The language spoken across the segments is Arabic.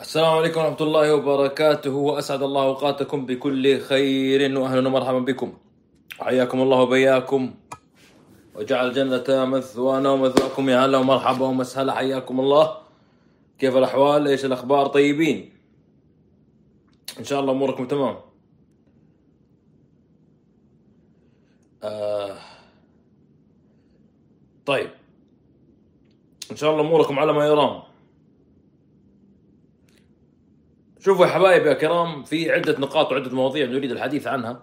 السلام عليكم ورحمة الله وبركاته. وأسعد الله أوقاتكم بكل خير. وأهلا ومرحبا بكم. حياكم الله وبياكم. وجعل الجنة مثوانا ومثواكم يا هلا ومرحبا ومسهلا. حياكم الله. كيف الأحوال؟ إيش الأخبار؟ طيبين. إن شاء الله أموركم تمام. آه. طيب. إن شاء الله أموركم على ما يرام. شوفوا يا حبايب يا كرام في عدة نقاط وعدة مواضيع نريد الحديث عنها.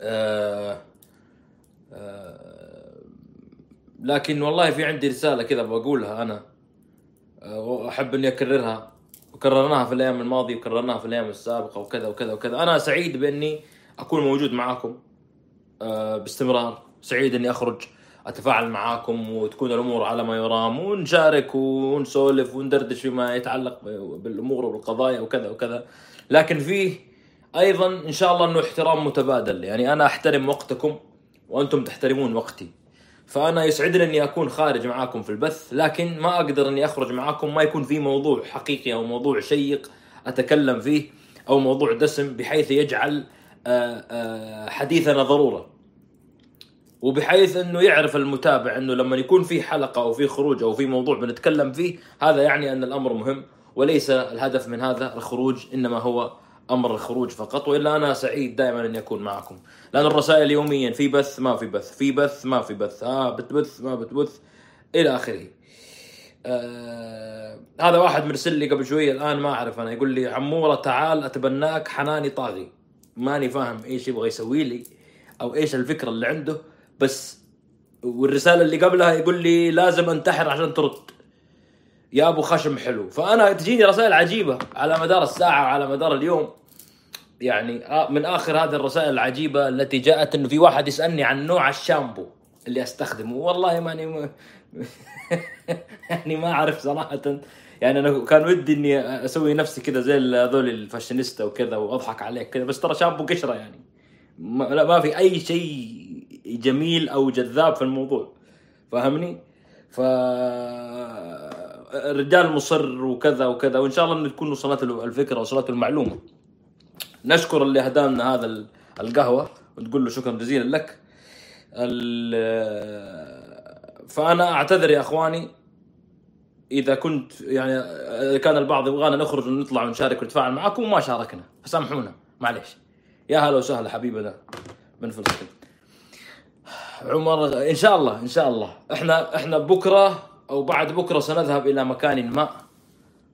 آه آه لكن والله في عندي رسالة كذا بقولها أنا. آه وأحب إني أكررها. وكررناها في الأيام الماضية وكررناها في الأيام السابقة وكذا وكذا وكذا. أنا سعيد بإني أكون موجود معاكم آه باستمرار. سعيد إني أخرج. أتفاعل معاكم وتكون الأمور على ما يرام ونشارك ونسولف وندردش فيما يتعلق بالأمور والقضايا وكذا وكذا. لكن فيه أيضا إن شاء الله إنه احترام متبادل. يعني أنا أحترم وقتكم وأنتم تحترمون وقتي. فأنا يسعدني أني أكون خارج معاكم في البث لكن ما أقدر أني أخرج معاكم. ما يكون في موضوع حقيقي أو موضوع شيق أتكلم فيه أو موضوع دسم بحيث يجعل آه، آه، حديثنا ضرورة. وبحيث إنه يعرف المتابع إنه لما يكون في حلقة أو في خروج أو في موضوع بنتكلم فيه هذا يعني أن الأمر مهم وليس الهدف من هذا الخروج إنما هو أمر الخروج فقط وإلا أنا سعيد دائما اني اكون معكم. لأن الرسائل يوميا في بث ما في بث في بث ما في بث آه بتبث ما بتبث إلى آخره. آه هذا واحد مرسل لي قبل شوية الآن ما أعرف أنا يقول لي عموره تعال أتبناك حناني طاغي. ماني فاهم إيش يبغى يسوي لي أو إيش الفكرة اللي عنده. بس والرسالة اللي قبلها يقول لي لازم انتحر عشان ترد. يا أبو خشم حلو. فأنا تجيني رسائل عجيبة على مدار الساعة وعلى مدار اليوم. يعني آه، من آخر هذه الرسائل العجيبة التي جاءت إنه في واحد يسألني عن نوع الشامبو اللي أستخدمه. والله ماني م... يعني ما أعرف صراحة. يعني أنا كان ودي إني أسوي نفسي كذا زي هذول الفاشينيستا وكذا وأضحك عليك كذا بس ترى شامبو قشرة يعني. ما, لا ما في أي شيء جميل أو جذاب في الموضوع فاهمني؟ ف الرجال مصر وكذا وكذا وإن شاء الله انه تكون وصلت له الفكرة وصلت له المعلومة. نشكر اللي هدانا هذا القهوة وتقول له شكرا جزيلا لك. فأنا أعتذر يا أخواني. إذا كنت يعني كان البعض يبغانا نخرج ونطلع ونشارك ونتفاعل معاكم وما شاركنا. فسامحونا. معليش. يا هلا وسهلا حبيبنا. من فلسطين. عمر إن شاء الله إن شاء الله. إحنا إحنا بكرة أو بعد بكرة سنذهب إلى مكان ما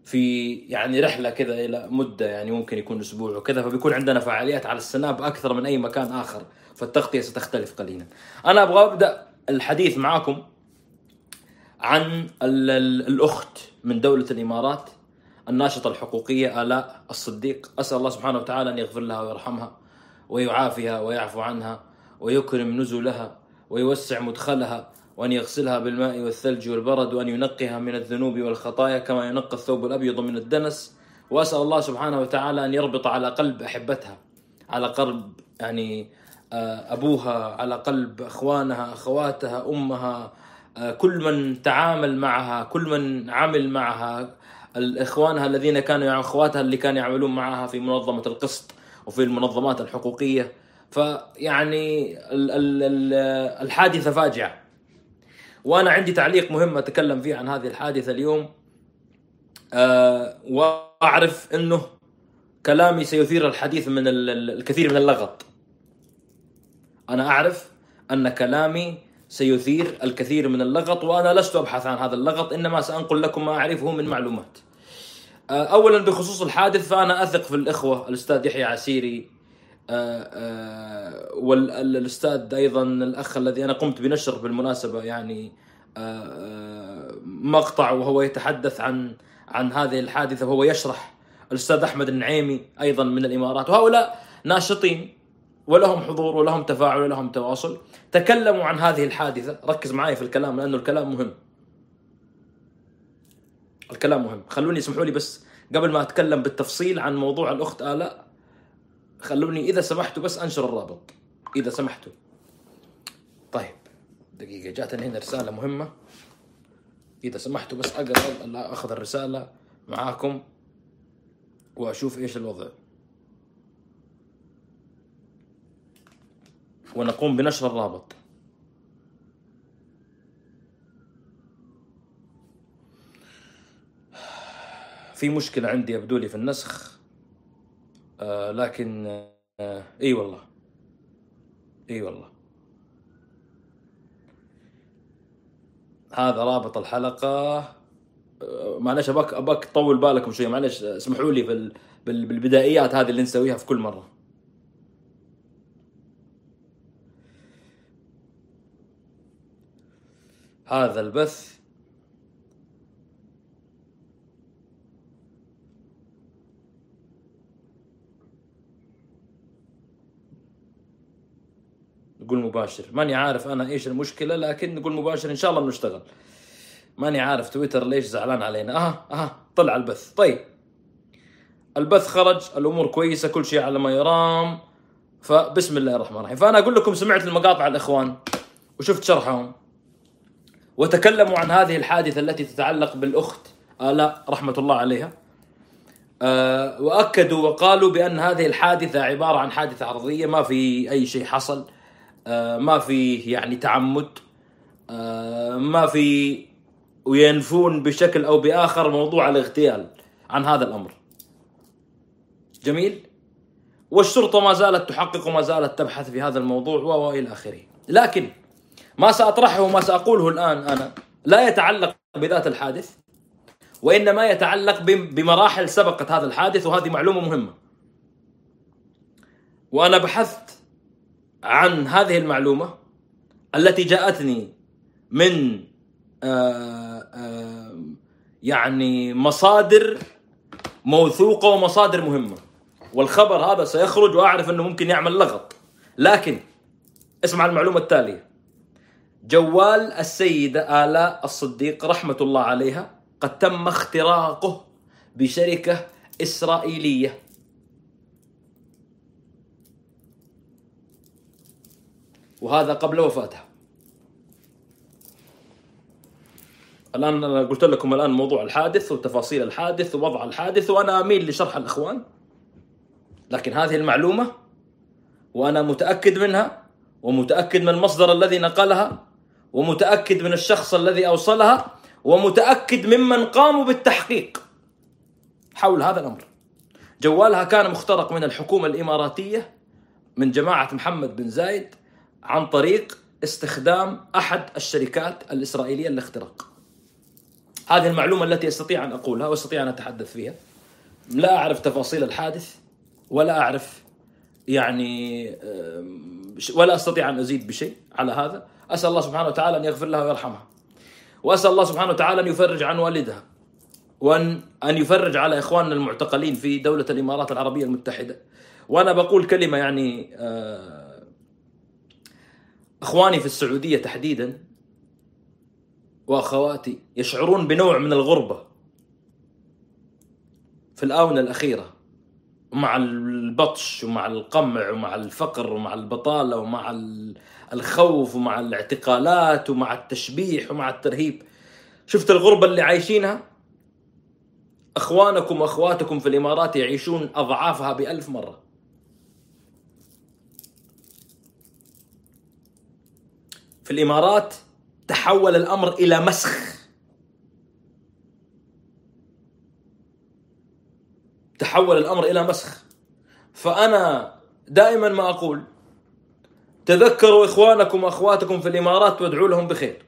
في يعني رحلة كذا إلى مدة يعني ممكن يكون أسبوع وكذا فبيكون عندنا فعاليات على السناب أكثر من أي مكان آخر فالتغطية ستختلف قليلا. أنا أبغى أبدأ الحديث معاكم عن الأخت من دولة الإمارات الناشطة الحقوقية آلاء الصديق. أسأل الله سبحانه وتعالى أن يغفر لها ويرحمها ويعافيها ويعفو عنها ويكرم نزلها ويوسع مدخلها وأن يغسلها بالماء والثلج والبرد وأن ينقها من الذنوب والخطايا كما ينقى الثوب الأبيض من الدنس. وأسأل الله سبحانه وتعالى أن يربط على قلب أحبتها على قلب يعني آه، أبوها على قلب أخوانها أخواتها أمها آه، كل من تعامل معها كل من عمل معها الإخوانها الذين كانوا أخواتها اللي كانوا يعملون معها في منظمة القسط وفي المنظمات الحقوقية. فيعني الحادثة فاجعة. وأنا عندي تعليق مهم أتكلم فيه عن هذه الحادثة اليوم. أه وأعرف أنه كلامي سيثير الحديث من الكثير من اللغط. أنا أعرف أن كلامي سيثير الكثير من اللغط وأنا لست أبحث عن هذا اللغط إنما سأنقل لكم ما أعرفه من معلومات. أه، أولا بخصوص الحادث فأنا أثق في الإخوة الأستاذ يحيى عسيري. آه، آه، والاستاذ أيضا الأخ الذي أنا قمت بنشر بالمناسبة يعني آه، مقطع وهو يتحدث عن عن هذه الحادثة وهو يشرح الأستاذ أحمد النعيمي أيضا من الإمارات. وهؤلاء ناشطين ولهم حضور ولهم تفاعل ولهم تواصل تكلموا عن هذه الحادثة. ركز معي في الكلام لأنه الكلام مهم. الكلام مهم. خلوني يسمحوا لي بس قبل ما أتكلم بالتفصيل عن موضوع الأخت آلاء خلوني إذا سمحتوا بس أنشر الرابط. إذا سمحتوا طيب. دقيقة جاتني هنا رسالة مهمة. إذا سمحتوا بس أقرأ أخذ الرسالة معاكم وأشوف إيش الوضع. ونقوم بنشر الرابط. في مشكلة عندي يبدو لي في النسخ. آه لكن آه إي والله. إي والله. هذا رابط الحلقة. آه معلش أباك أباك طول بالكم شوي معلش اسمحوا لي بال بالبدائيات هذه اللي نسويها في كل مرة. هذا البث. نقول مباشر. ماني عارف أنا إيش المشكلة لكن نقول مباشر إن شاء الله بنشتغل. ماني عارف تويتر ليش زعلان علينا. أها أها طلع البث. طيب. البث خرج الأمور كويسة كل شيء على ما يرام. فبسم الله الرحمن الرحيم. فأنا أقول لكم سمعت المقاطع الإخوان وشفت شرحهم. وتكلموا عن هذه الحادثة التي تتعلق بالأخت الاء رحمة الله عليها. أه وأكدوا وقالوا بأن هذه الحادثة عبارة عن حادثة عرضية ما في أي شيء حصل. ما في يعني تعمد أه ما في وينفون بشكل أو بآخر موضوع الاغتيال عن هذا الأمر. جميل؟ والشرطة ما زالت تحقق وما زالت تبحث في هذا الموضوع وإلى آخره. لكن ما سأطرحه وما سأقوله الآن أنا لا يتعلق بذات الحادث وإنما يتعلق بمراحل سبقت هذا الحادث وهذه معلومة مهمة. وأنا بحثت عن هذه المعلومة التي جاءتني من آآ آآ يعني مصادر موثوقة ومصادر مهمة. والخبر هذا سيخرج وأعرف إنه ممكن يعمل لغط. لكن اسمع المعلومة التالية. جوال السيده آلاء الصديق رحمة الله عليها قد تم اختراقه بشركة إسرائيلية. وهذا قبل وفاتها. الآن أنا قلت لكم الآن موضوع الحادث وتفاصيل الحادث ووضع الحادث وأنا اميل لشرح الأخوان. لكن هذه المعلومة وأنا متأكد منها ومتأكد من المصدر الذي نقلها ومتأكد من الشخص الذي أوصلها ومتأكد ممن قاموا بالتحقيق حول هذا الأمر. جوالها كان مخترق من الحكومة الإماراتية من جماعة محمد بن زايد عن طريق استخدام أحد الشركات الإسرائيلية للاختراق. هذه المعلومة التي أستطيع أن أقولها وأستطيع أن أتحدث فيها. لا أعرف تفاصيل الحادث ولا أعرف يعني ولا أستطيع أن أزيد بشيء على هذا، أسأل الله سبحانه وتعالى أن يغفر لها ويرحمها. وأسأل الله سبحانه وتعالى أن يفرج عن والدها. وأن أن يفرج على إخواننا المعتقلين في دولة الإمارات العربية المتحدة. وأنا بقول كلمة يعني آه إخواني في السعودية تحديدا وأخواتي يشعرون بنوع من الغربة في الآونة الأخيرة مع البطش ومع القمع ومع الفقر ومع البطالة ومع الخوف ومع الاعتقالات ومع التشبيح ومع الترهيب. شفت الغربة اللي عايشينها؟ إخوانكم وأخواتكم في الإمارات يعيشون أضعافها بألف مرة. في الإمارات تحول الأمر إلى مسخ. تحول الأمر إلى مسخ. فأنا دائما ما أقول تذكروا إخوانكم وأخواتكم في الإمارات وادعوا لهم بخير.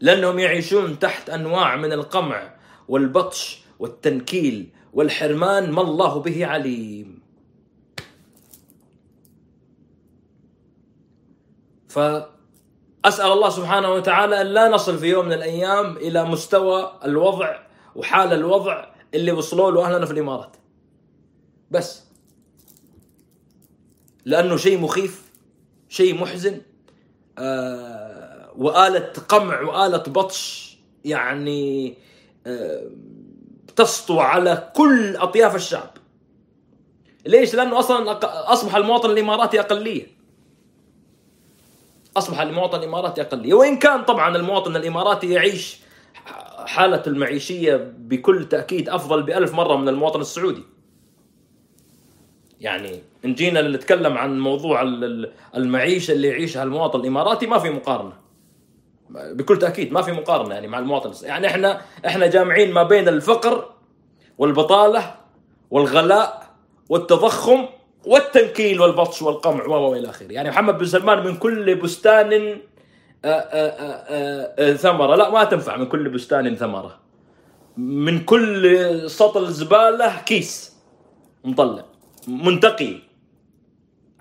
لأنهم يعيشون تحت أنواع من القمع والبطش والتنكيل والحرمان ما الله به عليم. فأسأل الله سبحانه وتعالى أن لا نصل في يوم من الأيام إلى مستوى الوضع وحال الوضع اللي وصلوا له أهلنا في الإمارات. بس. لأنه شيء مخيف شيء محزن. آه وآلة قمع وآلة بطش يعني آه تسطو على كل أطياف الشعب. ليش؟ لأنه أصلا أصبح المواطن الإماراتي أقلية. أصبح المواطن الإماراتي اقليه وإن كان طبعا المواطن الإماراتي يعيش حالته المعيشية بكل تأكيد أفضل بألف مرة من المواطن السعودي. يعني إن جينا نتكلم عن موضوع ال- ال- المعيشة اللي يعيشها المواطن الإماراتي ما في مقارنة. بكل تأكيد ما في مقارنة يعني مع المواطن. يعني إحنا إحنا جامعين ما بين الفقر والبطالة والغلاء والتضخم والتنكيل والبطش والقمع والى آخره. يعني محمد بن سلمان من كل بستان آه، آه، آه، ثمرة. لا ما تنفع من كل بستان ثمرة. من كل سطل زبالة كيس مطلع منتقي.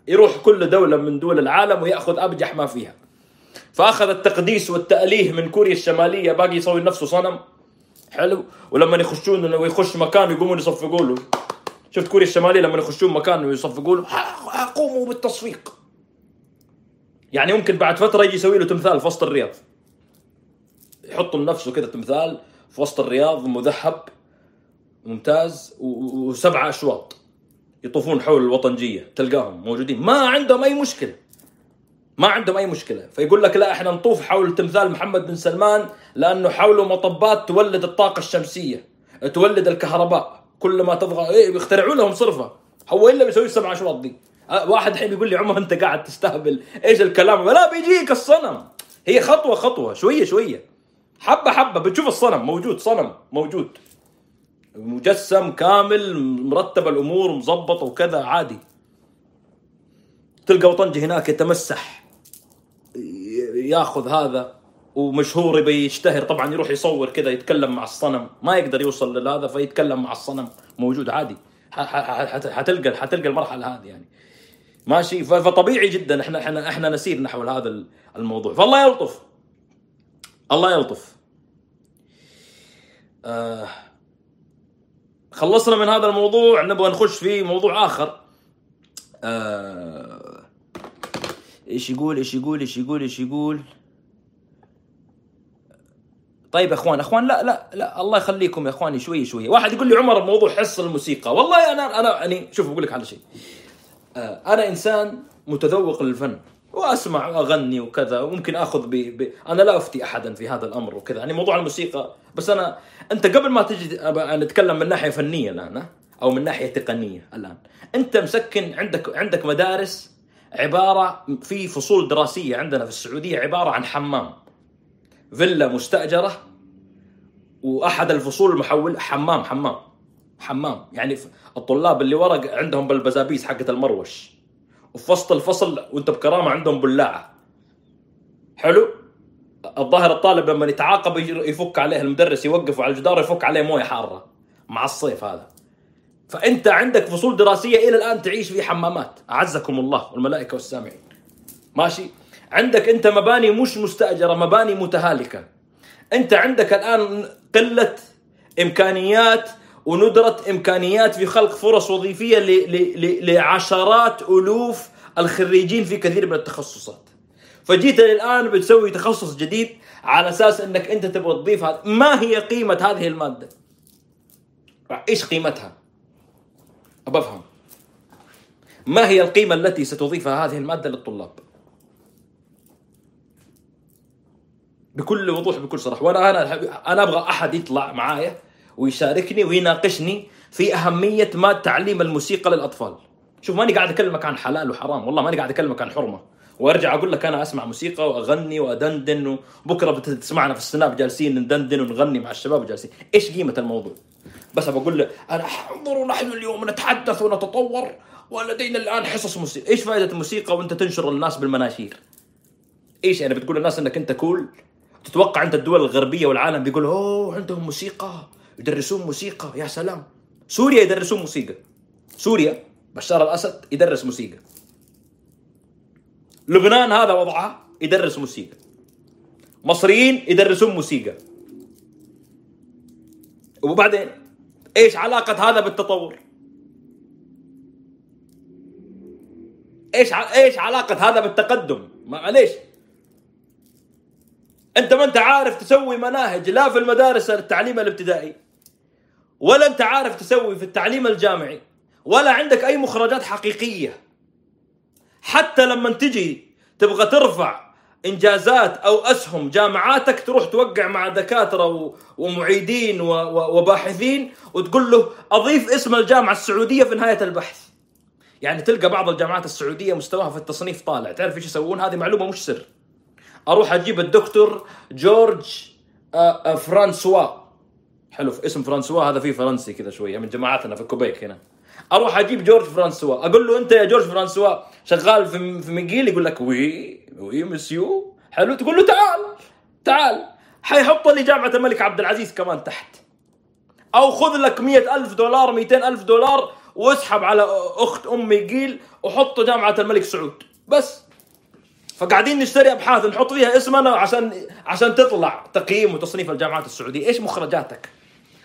يروح كل دولة من دول العالم ويأخذ أبجح ما فيها. فأخذ التقديس والتأليه من كوريا الشمالية باقي يسوي لنفسه صنم. حلو. ولما يخشون انه يخش مكان يقومون يصفقوا له. شفت كوريا الشماليه لما يخشون مكان ويصفقوا له "ها- قوموا بالتصفيق. يعني ممكن بعد فترة يجي يسوي له تمثال في وسط الرياض. يحط لنفسه كذا تمثال في وسط الرياض مذهب ممتاز و- و- وسبعة أشواط. يطوفون حول الوطنجية تلقاهم موجودين. ما عندهم أي مشكلة. ما عندهم أي مشكلة. فيقول لك لا إحنا نطوف حول تمثال محمد بن سلمان لأنه حوله مطبات تولد الطاقة الشمسية تولد الكهرباء. كل ما تضغط إيه بيخترعوا لهم صرفة. هو إلا بيسوي السبع اشواط دي أه، واحد الحين بيقول لي عمر أنت قاعد تستهبل. إيش الكلام؟ لا بيجيك الصنم. هي خطوة خطوة. شوية شوية. حبة حبة. بتشوف الصنم. موجود صنم. موجود. مجسم كامل مرتب الأمور مظبط وكذا عادي. تلقى وطنجي هناك يتمسح. ياخذ هذا. ومشهور يبي يشتهر. طبعا يروح يصور كذا يتكلم مع الصنم. ما يقدر يوصل لهذا فيتكلم مع الصنم. موجود عادي. حتلقى حتلقى المرحلة هذه يعني. ماشي؟ فطبيعي جدا. إحنا إحنا إحنا نسير نحو هذا ال- الموضوع. فالله يلطف. الله يلطف. آه خلصنا من هذا الموضوع. نبغى نخش في موضوع آخر. آه إيش يقول إيش يقول إيش يقول إيش يقول؟ طيب اخوان اخوان لا لا لا الله يخليكم يا اخواني شوي شوي. واحد يقول لي عمر موضوع حصه الموسيقى. والله أنا أنا يعني شوف بقول لك على شيء. آه، أنا إنسان متذوق للفن وأسمع وأغني وكذا وممكن آخذ ب... ب... أنا لا أفتي أحدا في هذا الأمر وكذا يعني موضوع الموسيقى. بس أنا أنت قبل ما تجي نتكلم من ناحية فنية الآن؟ أو من ناحية تقنية الآن. أنت مسكن عندك عندك مدارس عبارة في فصول دراسية عندنا في السعودية عبارة عن حمام. فيلا مستأجرة وأحد الفصول المحول حمام حمام حمام. يعني الطلاب اللي ورا عندهم بالبزابيز حقت المروش. وفي وسط الفصل وانت بكرامة عندهم بلاعه حلو؟ الظاهر الطالب لما يتعاقب يفك عليه المدرس يوقفه على الجدار يفك عليه موية حارة مع الصيف هذا. فأنت عندك فصول دراسية إلى الآن تعيش في حمامات. أعزكم الله والملائكة والسامعين. ماشي؟ عندك انت مباني مش مستأجرة مباني متهالكة. انت عندك الآن قلة إمكانيات وندرة إمكانيات في خلق فرص وظيفية لعشرات ألوف الخريجين في كثير من التخصصات. فجيت الآن بتسوي تخصص جديد على أساس إنك أنت تبغى تضيف هذا. ما هي قيمة هذه المادة؟ إيش قيمتها؟ ابى أفهم. ما هي القيمة التي ستضيفها هذه المادة للطلاب؟ بكل وضوح بكل صراحة. وأنا أنا أنا أبغى أحد يطلع معايا ويشاركني ويناقشني في أهمية ما تعليم الموسيقى للأطفال. شوف ماني قاعد أكلمك عن حلال وحرام والله ماني قاعد أكلمك عن حرمة. وأرجع أقول لك أنا أسمع موسيقى وأغني وأدندن وبكره بتسمعنا في السناب جالسين ندندن ونغني مع الشباب جالسين إيش قيمة الموضوع؟ بس بقول له أنا انظروا نحن اليوم نتحدث ونتطور ولدينا الآن حصص موسيقى. إيش فائدة الموسيقى وأنت تنشر الناس بالمناشير؟ إيش يعني بتقول للناس إنك أنت كول تتوقع أنت الدول الغربية والعالم بيقولوا أوه عندهم موسيقى يدرسون موسيقى يا سلام. سوريا يدرسون موسيقى. سوريا بشار الأسد يدرس موسيقى. لبنان هذا وضعها يدرس موسيقى. مصريين يدرسون موسيقى. وبعدين إيش علاقة هذا بالتطور؟ إيش ع... إيش علاقة هذا بالتقدم؟ معليش. أنت ما أنت عارف تسوي مناهج لا في المدارس التعليم الابتدائي ولا أنت عارف تسوي في التعليم الجامعي ولا عندك أي مخرجات حقيقية. حتى لما تجي تبغى ترفع إنجازات أو أسهم جامعاتك تروح توقع مع دكاترة ومعيدين وباحثين وتقول له أضيف اسم الجامعة السعودية في نهاية البحث. يعني تلقى بعض الجامعات السعودية مستواها في التصنيف طالع. تعرف إيش يسوون؟ هذه معلومة مش سر. أروح أجيب الدكتور جورج آه، آه، فرانسوا. حلو اسم فرانسوا هذا فيه فرنسي كذا شوية من جماعاتنا في كوبيك هنا. أروح أجيب جورج فرانسوا. أقول له أنت يا جورج فرانسوا شغال في في ميجيل يقول لك oui oui monsieur حلو تقول له تعال تعال. حيحط لي جامعة الملك عبد العزيز كمان تحت. أو خذ لك مية ألف دولار ميتين ألف دولار واسحب على أخت أم ميجيل وحط جامعة الملك سعود. بس. فقاعدين نشتري أبحاث نحط فيها اسمنا عشان عشان تطلع تقييم وتصنيف الجامعات السعودية. إيش مخرجاتك؟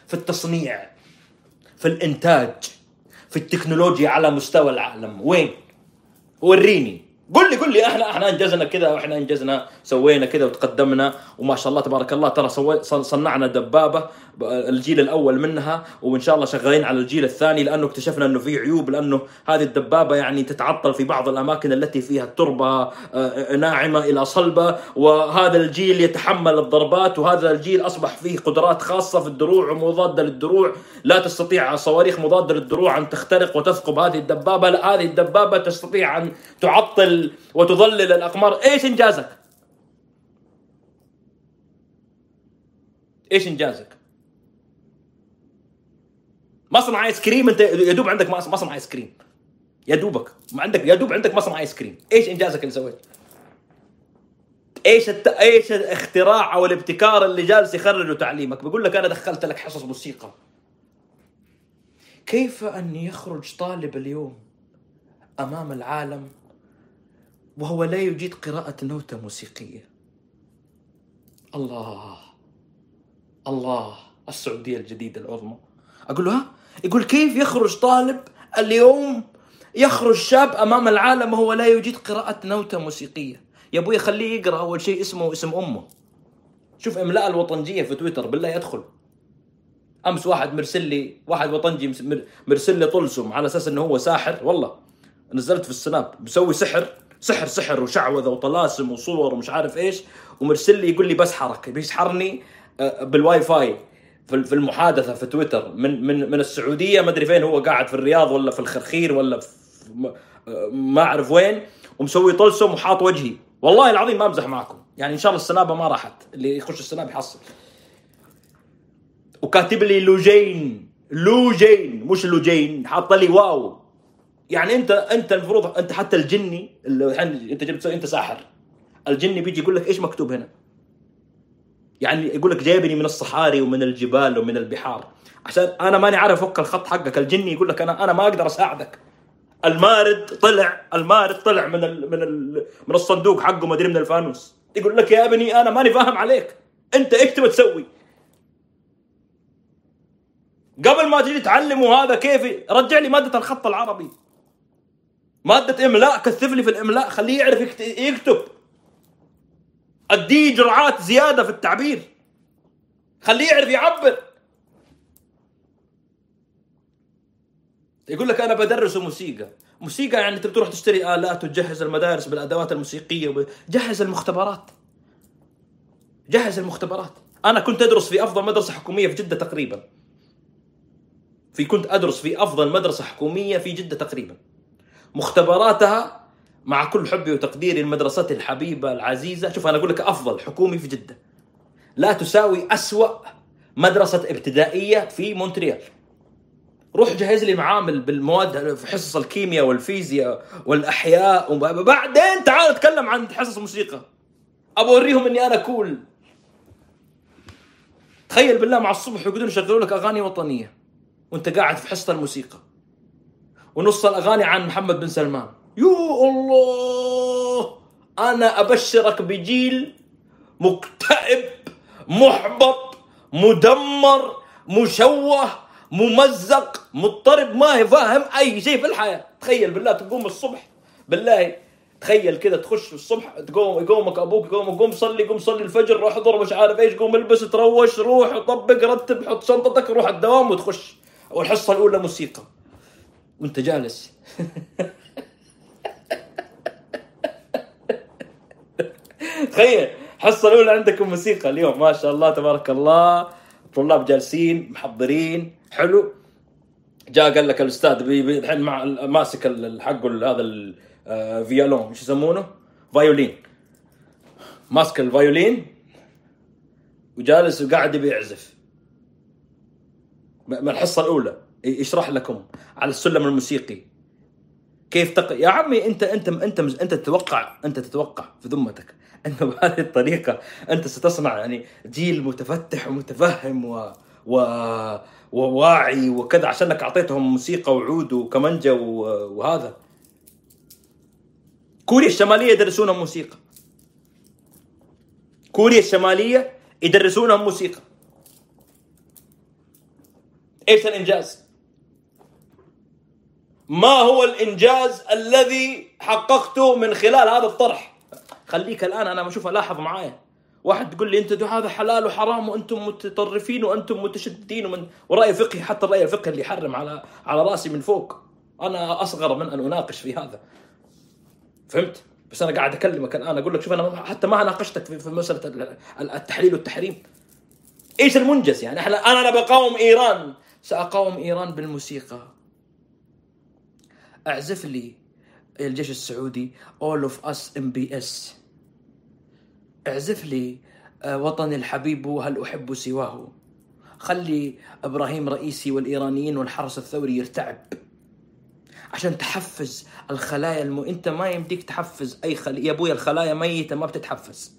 في التصنيع في الإنتاج في التكنولوجيا على مستوى العالم. وين؟ وريني. قل لي قل لي. أحنا أحنا أنجزنا كذا وإحنا أنجزنا سوينا كذا وتقدمنا وما شاء الله تبارك الله ترى صنعنا دبابة الجيل الأول منها وإن شاء الله شغالين على الجيل الثاني لأنه اكتشفنا إنه في عيوب لأنه هذه الدبابة يعني تتعطل في بعض الأماكن التي فيها التربه آه، ناعمة إلى صلبة وهذا الجيل يتحمل الضربات وهذا الجيل أصبح فيه قدرات خاصة في الدروع ومضادة للدروع. لا تستطيع صواريخ مضادة للدروع أن تخترق وتثقب هذه الدبابة لا هذه الدبابة تستطيع أن تعطل وتضلل الأقمار. إيش إنجازك؟ إيش انجازك؟ مصنع ايس كريم انت يا دوب عندك مص- مصنع ايس كريم يا دوبك. عندك يا دوب عندك مصنع ايس كريم إيش انجازك اللي سويته؟ إيش الت... إيش الاختراع أو الابتكار اللي جالس يخرجه تعليمك؟ بيقول لك أنا دخلت لك حصص موسيقى. كيف أن يخرج طالب اليوم أمام العالم وهو لا يجيد قراءة نوتة موسيقية؟ الله. الله السعودية الجديدة العظمى. أقول له ها؟ يقول كيف يخرج طالب اليوم يخرج شاب أمام العالم وهو لا يجيد قراءة نوتة موسيقية؟ يا أبوي خليه يقرأ أول شيء اسمه واسم أمه. شوف إملاء الوطنجية في تويتر بالله يدخل. أمس واحد مرسل لي واحد وطنجي مرسل لي طلسم على أساس إنه هو ساحر. والله نزلت في السناب بسوي سحر سحر سحر وشعوذة وطلاسم وصور ومش عارف إيش ومرسل لي يقول لي بسحرك بيسحرني آه، بالواي فاي في المحادثة في تويتر من من من السعودية ما أدري فين هو قاعد في الرياض ولا في الخرخير ولا في آه، ما أعرف وين ومسوي طلسم وحاط وجهي. والله العظيم ما أمزح معكم يعني إن شاء الله السنابة ما راحت اللي يخش السناب يحصل. وكاتب لي لوجين لوجين مش لوجين حاط لي واو. يعني أنت أنت المفروض أنت حتى الجني اللي أنت جبت أنت ساحر. الجني بيجي يقول لك إيش مكتوب هنا؟ يعني يقول لك جايبني من الصحاري ومن الجبال ومن البحار. عشان أنا ماني عارف أفك الخط حقك. الجني يقول لك أنا أنا ما أقدر أساعدك. المارد طلع المارد طلع من ال من ال من الصندوق حقه ما أدري من الفانوس. يقول لك يا ابني أنا ماني فاهم عليك. أنت إيش تبغى تسوي؟ قبل ما تجي تعلمه هذا كيف رجع لي مادة الخط العربي. مادة إملاء كثف لي في الإملاء خليه يعرف يكت- يكتب. اديه جرعات زيادة في التعبير. خليه يعرف يعبر. يقول لك أنا بدرسه موسيقى. موسيقى يعني انت بتروح تشتري آلات وتجهز المدارس بالأدوات الموسيقية. جهز المختبرات. جهز المختبرات. أنا كنت أدرس في أفضل مدرسة حكومية في جدة تقريبا. في كنت أدرس في أفضل مدرسة حكومية في جدة تقريبا. مختبراتها مع كل حبي وتقديري لمدرستي الحبيبة العزيزة شوف أنا أقول لك أفضل حكومي في جدة. لا تساوي أسوأ مدرسة ابتدائية في مونتريال. روح جهز لي معامل بالمواد في حصص الكيمياء والفيزياء والأحياء وبعدين تعال أتكلم عن حصص موسيقى ابى أوريهم إني أنا كول تخيل بالله مع الصبح يقعدون يشغلوا لك أغاني وطنية وأنت قاعد في حصة الموسيقى. ونص الأغاني عن محمد بن سلمان. يو الله أنا أبشرك بجيل مكتئب محبط مدمر مشوه ممزق مضطرب ما هي فاهم أي شيء في الحياة. تخيل بالله تقوم الصبح بالله تخيل كذا تخش الصبح تقوم يقومك أبوك يقوم قوم صلي قوم صلي الفجر روح اضرب مش عارف إيش قوم البس تروش روح طبق رتب حط شنطتك روح الدوام وتخش. والحصة الأولى موسيقى. وأنت جالس. تخيل الحصه الأولى عندكم موسيقى اليوم ما شاء الله تبارك الله. الطلاب جالسين محضرين حلو. جاء قال لك الأستاذ الحين مع ماسك حقه هذا الفيولون إيش يسمونه؟ فايولين ماسك الفايولين وجالس وقاعد يبي يعزف. م- من الحصة الأولى. يشرح لكم على السلم الموسيقي. كيف تق... يا عمي انت انت أنت أنت تتوقع أنت تتوقع في ذمتك. انه بهذه الطريقة أنت ستصنع يعني جيل متفتح ومتفهم و... و... وواعي وكذا عشانك أعطيتهم موسيقى وعود وكمانجا. وهذا كوريا الشمالية يدرسونهم موسيقى كوريا الشمالية يدرسونهم موسيقى إيش الإنجاز؟ ما هو الإنجاز الذي حققته من خلال هذا الطرح خليك الآن أنا بشوف الاحظ معايا واحد تقول لي انت هذا حلال وحرام وأنتم متطرفين وأنتم متشددين ومن وراي فقهي حتى الراي الفقهي اللي يحرم على على رأسي من فوق. أنا أصغر من أن أناقش في هذا. فهمت؟ بس أنا قاعد أكلمك الآن أقول لك شوف أنا حتى ما ناقشتك في مسألة ال- ال- التحليل والتحريم. إيش المنجز يعني؟ إحنا أنا بقاوم إيران. سأقاوم إيران بالموسيقى. أعزف لي الجيش السعودي all of us MBS اعزف لي آه، وطني الحبيب هل أحب سواه؟ خلي إبراهيم رئيسي والإيرانيين والحرس الثوري يرتعب. عشان تحفز الخلايا الم... أنت ما يمديك تحفز أي خلية يا أبويا الخلايا ميتة ما بتتحفز.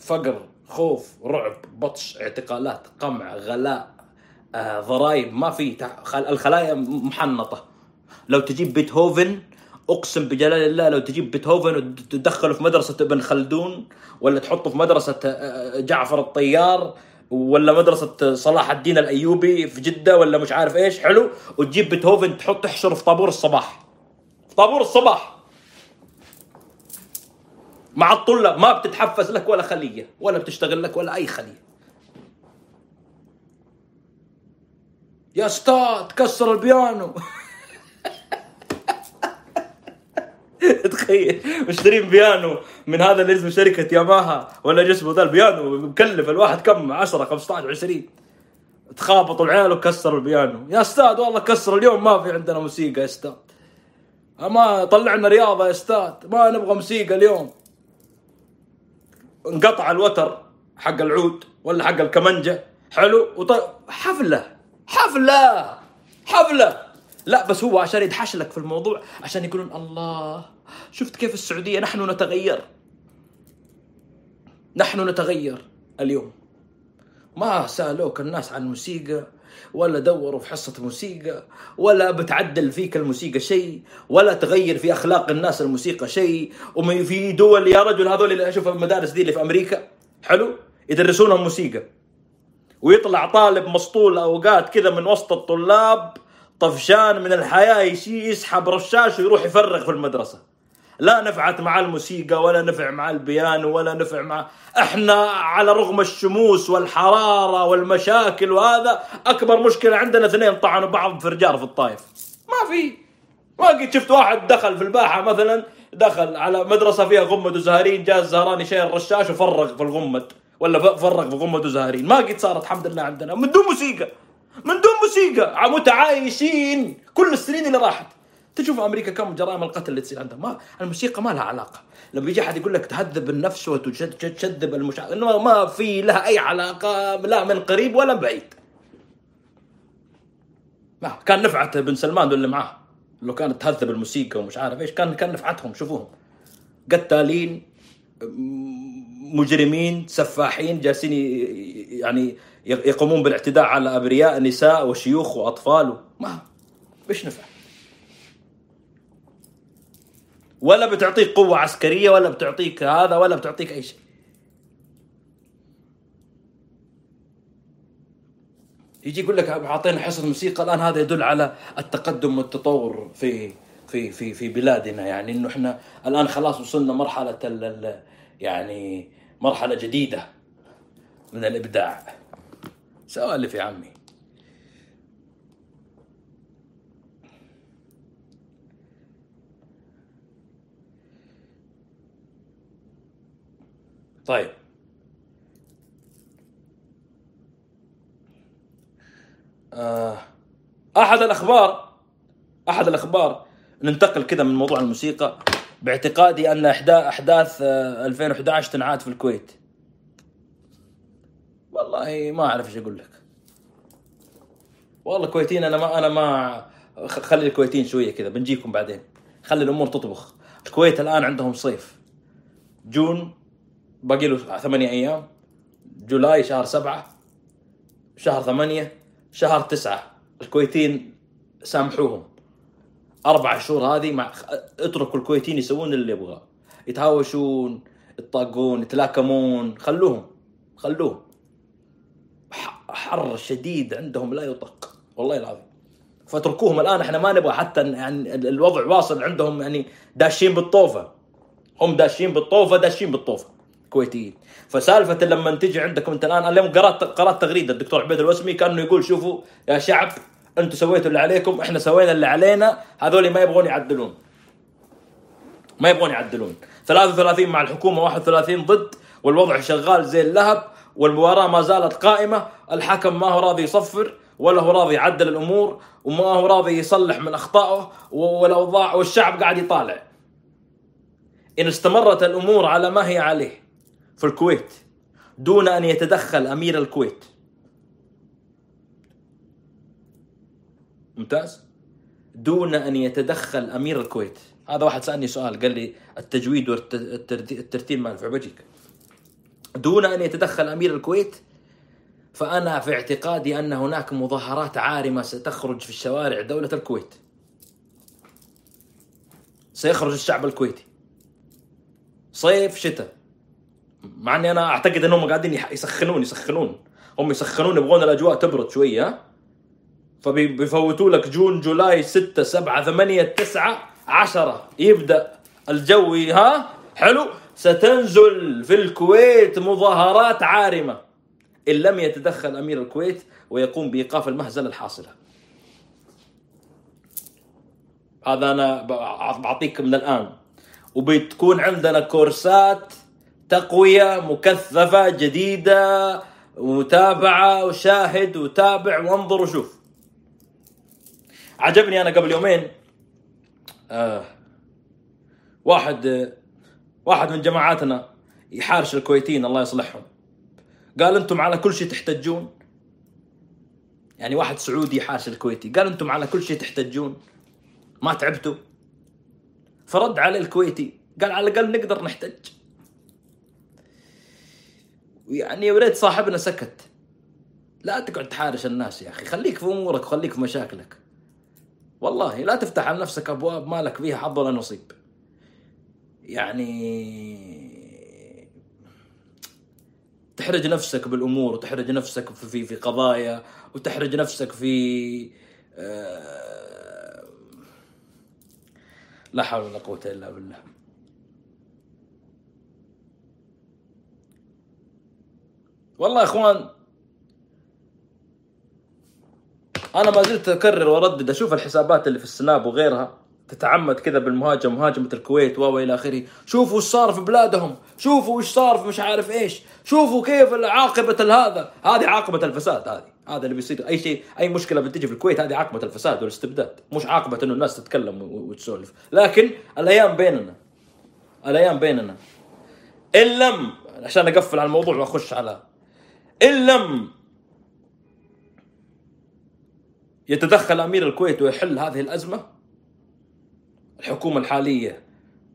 فقر خوف رعب بطش اعتقالات قمع غلاء آه، ضرائب ما في تح- خل- الخلايا محنطة. لو تجيب بيتهوفن أقسم بجلال الله لو تجيب بيتهوفن وتدخله في مدرسة ابن خلدون ولا تحطه في مدرسة آه، جعفر الطيار ولا مدرسة صلاح الدين الأيوبي في جدة ولا مش عارف إيش حلو؟ وتجيب بيتهوفن تحط تحشره في طابور الصباح. في طابور الصباح. مع الطلاب ما بتتحفز لك ولا خلية ولا بتشتغل لك ولا أي خلية. يا أستاذ كسر البيانو. تخيل. مشترين بيانو من هذا اللي اسمه شركة ياماها ولا اسمه ذا البيانو مكلف الواحد كم؟ 10 15 20 تخابطوا العيال وكسروا البيانو. يا أستاذ والله كسر اليوم ما في عندنا موسيقى يا أستاذ. ما طلعنا رياضة يا أستاذ ما نبغى موسيقى اليوم. انقطع الوتر حق العود ولا حق الكمنجة. حلو؟ وط... حفلة. حفلة! حفلة! لا بس هو عشان يدحش لك في الموضوع عشان يقولون الله شفت كيف السعودية نحن نتغير؟ نحن نتغير اليوم. ما سألوك الناس عن الموسيقى ولا دوروا في حصة موسيقى ولا بتعدل فيك الموسيقى شيء ولا تغير في أخلاق الناس الموسيقى شيء. وما في دول يا رجل هذول اللي أشوف المدارس دي اللي في أمريكا. حلو؟ يدرسونهم موسيقى. ويطلع طالب مسطول أوقات كذا من وسط الطلاب طفشان من الحياة يشي يسحب رشاش ويروح يفرغ في المدرسة. لا نفعت مع الموسيقى ولا نفع مع البيانو ولا نفع مع إحنا على رغم الشموس والحرارة والمشاكل وهذا أكبر مشكلة عندنا اثنين طعنوا بعض في رجال في الطايف ما في. ما قد شفت واحد دخل في الباحة مثلا دخل على مدرسة فيها غمد وزهرين جاء الزهراني شايل رشاش وفرغ في الغمد ولا فرغ في غمد وزهرين. ما قد صارت الحمد لله عندنا. من دون موسيقى. من دون موسيقى. متعايشين كل السنين اللي راحت. تشوف أمريكا كم جرائم القتل اللي تصير عندها. ما الموسيقى ما لها علاقة. لما يجي أحد يقول لك تهذب النفس وتشذب المشاعر إنه ما في لها أي علاقة لا من قريب ولا بعيد. ما كان نفعت بن سلمان واللي معاه. لو كانت تهذب الموسيقى ومش عارف إيش كان كان نفعتهم شوفوهم. قتالين مجرمين سفاحين جالسين يعني يقومون بالاعتداء على أبرياء نساء وشيوخ وأطفال. ما إيش نفع ولا بتعطيك قوة عسكرية ولا بتعطيك هذا ولا بتعطيك أي شيء. يجي يقول لك اعطينا حصه موسيقى الآن هذا يدل على التقدم والتطور في في في في بلادنا. يعني إنه إحنا الآن خلاص وصلنا مرحلة ال يعني مرحلة جديدة من الإبداع. سوالف يا عمي. طيب. آه أحد الأخبار أحد الأخبار ننتقل كذا من موضوع الموسيقى باعتقادي أن أحداث 2011 تنعاد في الكويت. والله ما أعرف إيش أقول لك. والله كويتيين أنا ما أنا ما خلي الكويتيين شوية كذا بنجيكم بعدين. خلي الأمور تطبخ. الكويت الآن عندهم صيف. جون باقي له ثمانية أيام. جولاي شهر سبعة شهر ثمانية شهر تسعة. الكويتيين سامحوهم. أربع شهور هذه مع اتركوا الكويتيين يسوون اللي يبغاه. يتهاوشون يطاقون يتلاكمون. خلوهم. خلوهم. حر شديد عندهم لا يطاق والله العظيم. فاتركوهم الآن إحنا ما نبغى حتى يعني الوضع واصل عندهم يعني داشين بالطوفة. هم داشين بالطوفة داشين بالطوفة. كويتيين. فسالفة لما تجي عندكم أنت الآن اليوم قرات قرأت تغريدة الدكتور عبيد الوسمي كأنه يقول شوفوا يا شعب أنتم سويتوا اللي عليكم إحنا سوينا اللي علينا هذول ما يبغون يعدلون. ما يبغون يعدلون. 33 مع الحكومة 31 ضد والوضع شغال زي اللهب. والمباراة ما زالت قائمة. الحكم ما هو راضي يصفر ولا هو راضي يعدل الأمور وما هو راضي يصلح من أخطائه والأوضاع والشعب قاعد يطالع. إن استمرت الأمور على ما هي عليه في الكويت دون أن يتدخل أمير الكويت. ممتاز؟ دون أن يتدخل أمير الكويت. هذا واحد سألني سؤال قال لي التجويد والترتيب ما ينفع بجيك. دون أن يتدخل أمير الكويت فأنا في اعتقادي أن هناك مظاهرات عارمة ستخرج في الشوارع دولة الكويت. سيخرج الشعب الكويتي. صيف شتاء. مع أني أنا أعتقد أنهم قاعدين يسخنون يسخنون. هم يسخنون يبغون الأجواء تبرد شوية. فبيفوتوا لك جون جولاي 6 7 8 9 10 يبدأ الجو ها؟ حلو. ستنزل في الكويت مظاهرات عارمة إن لم يتدخل أمير الكويت ويقوم بإيقاف المهزلة الحاصلة. هذا أنا بعطيك من الآن وبتكون عندنا كورسات تقوية مكثفة جديدة متابعه وشاهد وتابع وانظر وشوف. عجبني أنا قبل يومين آه واحد واحد من جماعاتنا يحارش الكويتيين الله يصلحهم. قال أنتم على كل شيء تحتجون. يعني واحد سعودي يحارش الكويتي قال أنتم على كل شيء تحتجون. ما تعبتوا؟ فرد عليه الكويتي قال على الأقل نقدر نحتج. يعني يا ريت صاحبنا سكت. لا تقعد تحارش الناس يا أخي خليك في أمورك وخليك في مشاكلك. والله لا تفتح على نفسك أبواب ما لك فيها حظ ولا نصيب. يعني تحرج نفسك بالأمور وتحرج نفسك في في قضايا وتحرج نفسك في آه، لا حول ولا قوة إلا بالله. والله يا إخوان أنا ما زلت أكرر وأردد أشوف الحسابات اللي في السناب وغيرها. تتعمد كذا بالمهاجم مهاجمة الكويت و إلى آخره، شوفوا إيش صار في بلادهم، شوفوا إيش صار في مش عارف إيش، شوفوا كيف عاقبة هذا، هذه عاقبة الفساد هذه، هذا اللي بيصير. أي شيء أي مشكلة بتجي في الكويت هذه عاقبة الفساد والاستبداد، مش عاقبة إنه الناس تتكلم وتسولف، لكن الأيام بيننا الأيام بيننا. إن لم عشان أقفل على الموضوع وأخش على إن لم يتدخل أمير الكويت ويحل هذه الأزمة الحكومة الحالية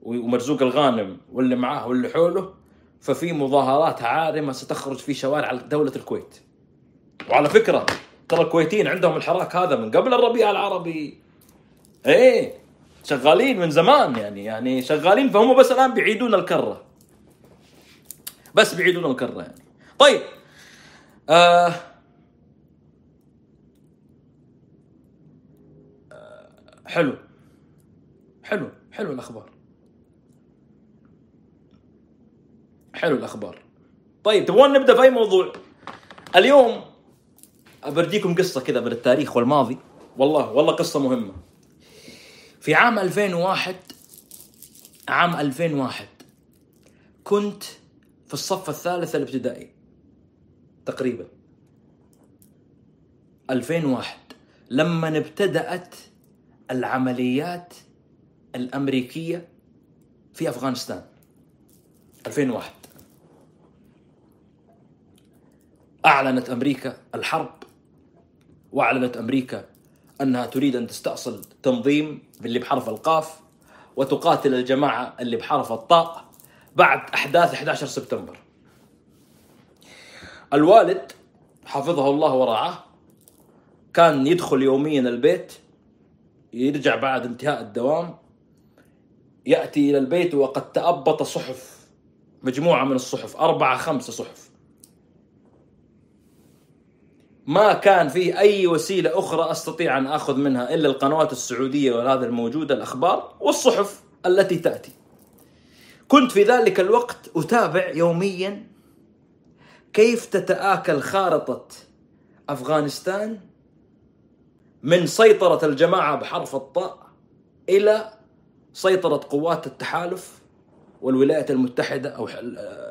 ومرزوق الغانم واللي معاه واللي حوله ففي مظاهرات عارمة ستخرج في شوارع دولة الكويت. وعلى فكرة ترى الكويتيين عندهم الحراك هذا من قبل الربيع العربي. إيه شغالين من زمان يعني يعني شغالين فهم بس الآن بيعيدون الكرة. بس بيعيدون الكرة يعني. طيب آه حلو. حلو حلو الأخبار. حلو الأخبار. طيب تبغون نبدأ في أي موضوع؟ اليوم أبرديكم قصة كذا من التاريخ والماضي. والله والله قصة مهمة. في عام 2001 عام 2001 كنت في الصف الثالث الابتدائي تقريبا. 2001 لما ابتدأت العمليات الأمريكية في أفغانستان. 2001 أعلنت أمريكا الحرب وأعلنت أمريكا أنها تريد أن تستأصل تنظيم اللي بحرف القاف وتقاتل الجماعة اللي بحرف الطاء بعد أحداث 11 سبتمبر. الوالد حفظه الله ورعاه كان يدخل يوميا البيت يرجع بعد انتهاء الدوام يأتي إلى البيت وقد تأبط صحف مجموعة من الصحف أربعة خمسة صحف. ما كان في أي وسيلة أخرى أستطيع أن أخذ منها إلا القنوات السعودية وهذا الموجودة الأخبار والصحف التي تأتي. كنت في ذلك الوقت أتابع يوميا كيف تتآكل خارطة أفغانستان من سيطرة الجماعة بحرف الطاء إلى سيطرة قوات التحالف والولايات المتحدة أو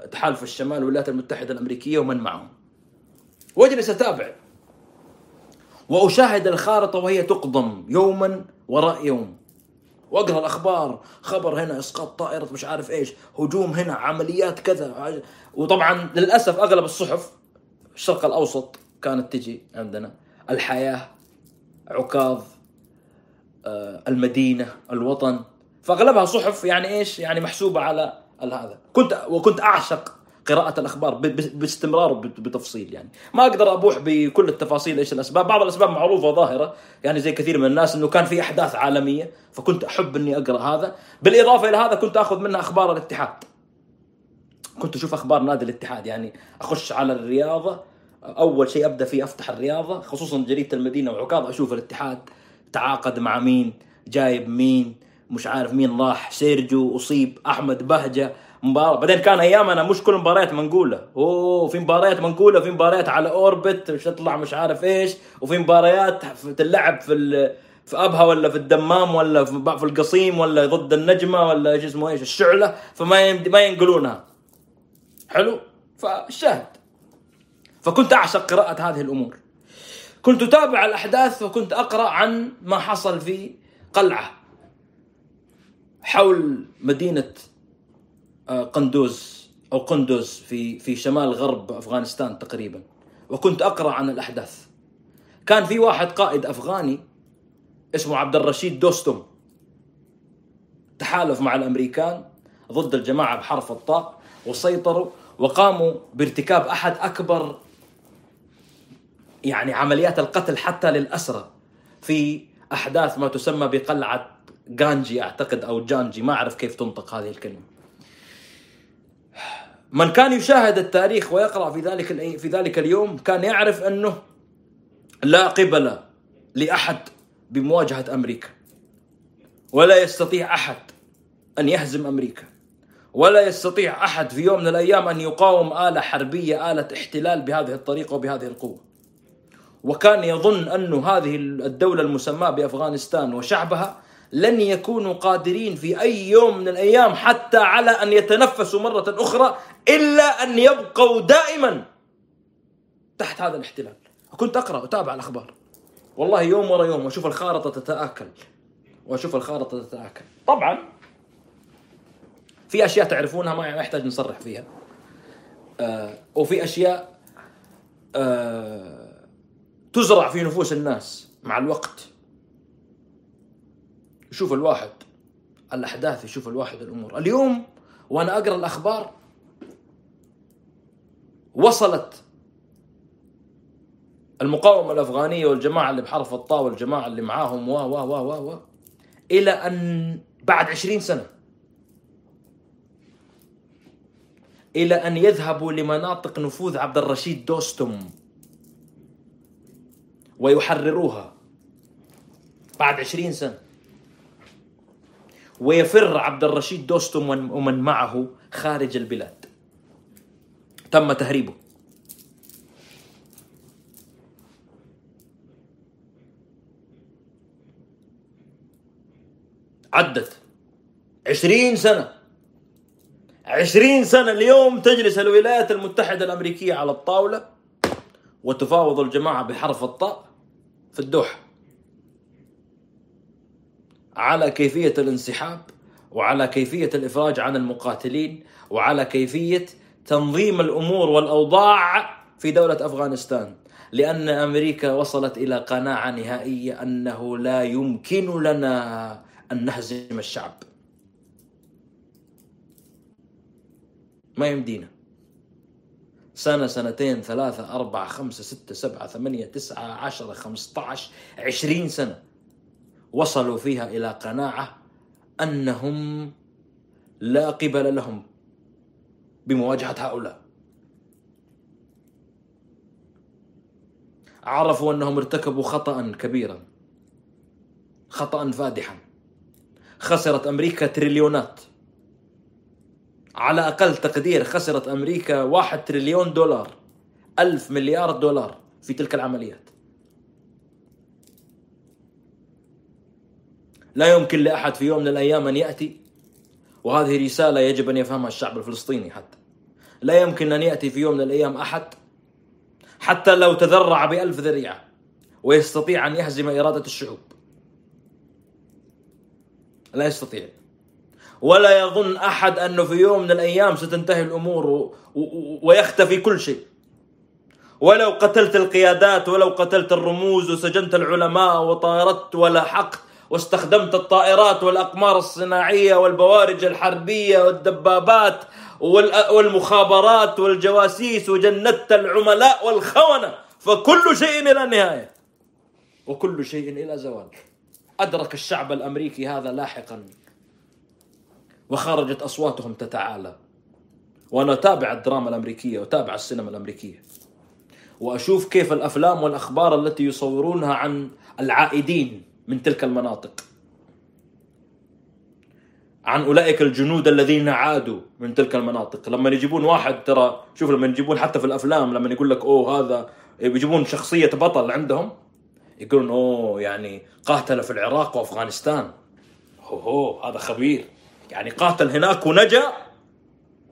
تحالف الشمال والولايات المتحدة الأمريكية ومن معهم. واجلس أتابع وأشاهد الخارطة وهي تقضم يوما وراء يوم. وأقرأ الأخبار خبر هنا إسقاط طائرة مش عارف إيش هجوم هنا عمليات كذا. وطبعا للأسف أغلب الصحف الشرق الأوسط كانت تجي عندنا. الحياة عكاظ آه، المدينة الوطن. فأغلبها صحف يعني إيش؟ يعني محسوبة على هذا. كنت وكنت أعشق قراءة الأخبار باستمرار وبتفصيل يعني. ما أقدر أبوح بكل التفاصيل إيش الأسباب. بعض الأسباب معروفة ظاهرة يعني زي كثير من الناس أنه كان في أحداث عالمية فكنت أحب أني أقرأ هذا. بالإضافة إلى هذا كنت أخذ منها أخبار الاتحاد. كنت أشوف أخبار نادي الاتحاد. يعني أخش على الرياضة. أول شيء أبدأ فيه أفتح الرياضة. خصوصا جريدة المدينة وعكاظ أشوف الاتحاد تعاقد مع مين جايب مين. مش عارف مين راح سيرجو أصيب أحمد بهجة مباراة. بعدين كان ايامنا مش كل مباريات منقوله أوه في مباريات منقوله في مباريات على أوربت مش تطلع مش عارف إيش وفي مباريات تلعب في في أبها ولا في الدمام ولا في القصيم ولا ضد النجمة ولا إيش اسمه إيش الشعلة فما ما ينقلونها. حلو؟ فالشاهد فكنت أعشق قراءة هذه الأمور. كنت أتابع الأحداث وكنت أقرأ عن ما حصل في قلعة. حول مدينة آه، قندوز أو قندوز في في شمال غرب أفغانستان تقريبا. وكنت أقرأ عن الأحداث. كان في واحد قائد أفغاني اسمه عبد الرشيد دوستم تحالف مع الأمريكان ضد الجماعة بحرف الطاء وسيطروا وقاموا بارتكاب أحد أكبر يعني عمليات القتل حتى للأسرى في أحداث ما تسمى بقلعة جانجي أعتقد أو جانجي ما أعرف كيف تنطق هذه الكلمة. من كان يشاهد التاريخ ويقرأ في ذلك في ذلك اليوم كان يعرف أنه لا قبل لأحد بمواجهة أمريكا. ولا يستطيع أحد أن يهزم أمريكا. ولا يستطيع أحد في يوم من الأيام أن يقاوم آلة حربية آلة احتلال بهذه الطريقة وبهذه القوة. وكان يظن انه هذه الدولة المسماة بأفغانستان وشعبها لن يكونوا قادرين في أي يوم من الأيام حتى على أن يتنفسوا مرة أخرى إلا أن يبقوا دائما تحت هذا الاحتلال. كنت أقرأ واتابع الأخبار. والله يوم ورا يوم وأشوف الخارطة تتآكل. وأشوف الخارطة تتآكل. طبعا في أشياء تعرفونها ما يحتاج نصرح فيها. آه وفي أشياء آه تزرع في نفوس الناس مع الوقت. يشوف الواحد الأحداث يشوف الواحد الأمور. اليوم وأنا أقرأ الأخبار وصلت المقاومة الأفغانية والجماعة اللي بحرف الطاء والجماعة اللي معاهم و و و و و إلى أن بعد عشرين سنة. إلى أن يذهبوا لمناطق نفوذ عبد الرشيد دوستم ويحرروها بعد عشرين سنة. ويفر عبد الرشيد دوستم ومن معه خارج البلاد. تم تهريبه. عدت. عشرين سنة. عشرين سنة اليوم تجلس الولايات المتحدة الأمريكية على الطاولة وتفاوض الجماعة بحرف الطاء في الدوحة. على كيفية الانسحاب وعلى كيفية الإفراج عن المقاتلين وعلى كيفية تنظيم الأمور والأوضاع في دولة أفغانستان. لأن أمريكا وصلت إلى قناعة نهائية أنه لا يمكن لنا أن نهزم الشعب. ما يمدينا. سنة سنتين ثلاثة أربعة خمسة ستة سبعة ثمانية تسعة عشرة خمسة عشر عشرين سنة. وصلوا فيها إلى قناعة أنهم لا قبل لهم بمواجهة هؤلاء. عرفوا أنهم ارتكبوا خطأ كبيرا خطأ فادحا. خسرت أمريكا تريليونات. على أقل تقدير خسرت أمريكا واحد تريليون دولار ألف مليار دولار في تلك العمليات. لا يمكن لأحد في يوم من الأيام أن يأتي وهذه رسالة يجب أن يفهمها الشعب الفلسطيني حتى. لا يمكن أن يأتي في يوم من الأيام أحد حتى لو تذرع بألف ذريعة ويستطيع أن يهزم إرادة الشعوب. لا يستطيع. ولا يظن أحد أنه في يوم من الأيام ستنتهي الأمور ويختفي كل شيء. ولو قتلت القيادات ولو قتلت الرموز وسجنت العلماء وطاردت ولا حق واستخدمت الطائرات والأقمار الصناعية والبوارج الحربية والدبابات والمخابرات والجواسيس وجندت العملاء والخونة فكل شيء إلى النهاية. وكل شيء إلى زوال. أدرك الشعب الأمريكي هذا لاحقا. وخرجت أصواتهم تتعالى. وأنا أتابع الدراما الأمريكية وأتابع السينما الأمريكية. وأشوف كيف الأفلام والأخبار التي يصورونها عن العائدين. من تلك المناطق. عن أولئك الجنود الذين عادوا من تلك المناطق. لما يجيبون واحد ترى شوف لما يجيبون حتى في الأفلام لما يقول لك أوه هذا يجيبون شخصية بطل عندهم يقولون أوه يعني قاتل في العراق وأفغانستان. هو هذا خبير. يعني قاتل هناك ونجا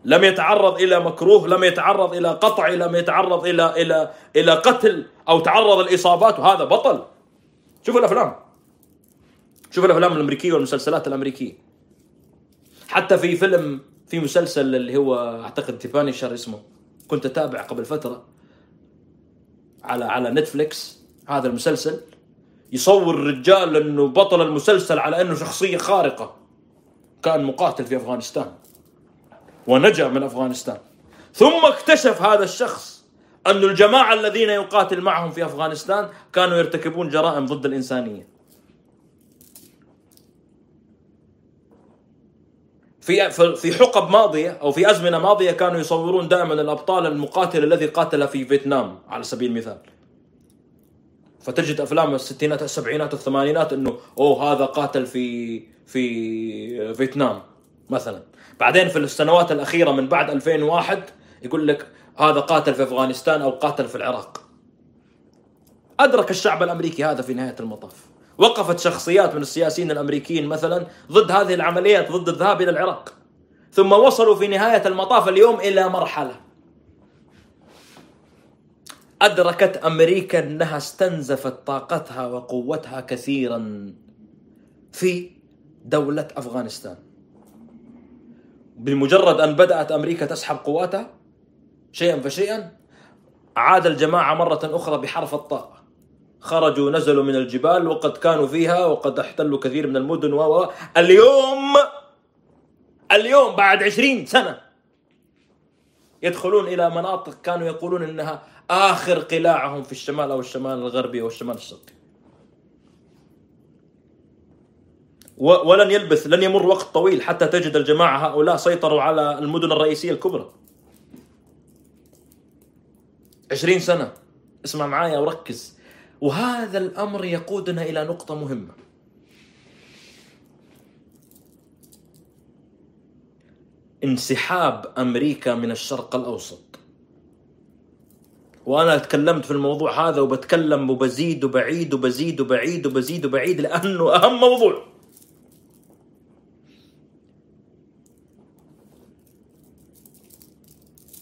لم يتعرض إلى مكروه لم يتعرض إلى قطع لم يتعرض إلى إلى إلى قتل أو تعرض الاصابات وهذا بطل. شوف الأفلام. شوف الأفلام الأمريكية والمسلسلات الأمريكية. حتى في فيلم في مسلسل اللي هو أعتقد The Punisher اسمه كنت اتابع قبل فترة على على نتفليكس هذا المسلسل. يصور الرجال إنه بطل المسلسل على إنه شخصية خارقة. كان مقاتل في أفغانستان. ونجا من أفغانستان. ثم اكتشف هذا الشخص أن الجماعة الذين يقاتل معهم في أفغانستان كانوا يرتكبون جرائم ضد الإنسانية. في في حقب ماضية أو في أزمنة ماضية كانوا يصورون دائما الأبطال المقاتل الذي قاتل في فيتنام على سبيل المثال. فتجد أفلام الستينات السبعينات الثمانينات إنه أوه هذا قاتل في في فيتنام مثلا. بعدين في السنوات الأخيرة من بعد 2001 يقول لك هذا قاتل في أفغانستان أو قاتل في العراق. أدرك الشعب الأمريكي هذا في نهاية المطاف. وقفت شخصيات من السياسيين الأمريكيين مثلا ضد هذه العمليات ضد الذهاب إلى العراق. ثم وصلوا في نهاية المطاف اليوم إلى مرحلة. أدركت أمريكا أنها استنزفت طاقتها وقوتها كثيرا في دولة أفغانستان. بمجرد أن بدأت أمريكا تسحب قواتها شيئا فشيئا عاد الجماعة مرة أخرى بحرف الطاء خرجوا نزلوا من الجبال وقد كانوا فيها وقد احتلوا كثير من المدن و اليوم اليوم بعد عشرين سنة يدخلون إلى مناطق كانوا يقولون إنها آخر قلاعهم في الشمال أو الشمال الغربي أو الشمال الشرقي. ولن يلبث لن يمر وقت طويل حتى تجد الجماعة هؤلاء سيطروا على المدن الرئيسية الكبرى. عشرين سنة. اسمع معايا وركز. وهذا الأمر يقودنا إلى نقطة مهمة. انسحاب أمريكا من الشرق الأوسط. وأنا تكلمت في الموضوع هذا وبتكلم وبزيد وبعيد وبزيد وبعيد وبزيد وبعيد لأنه أهم موضوع.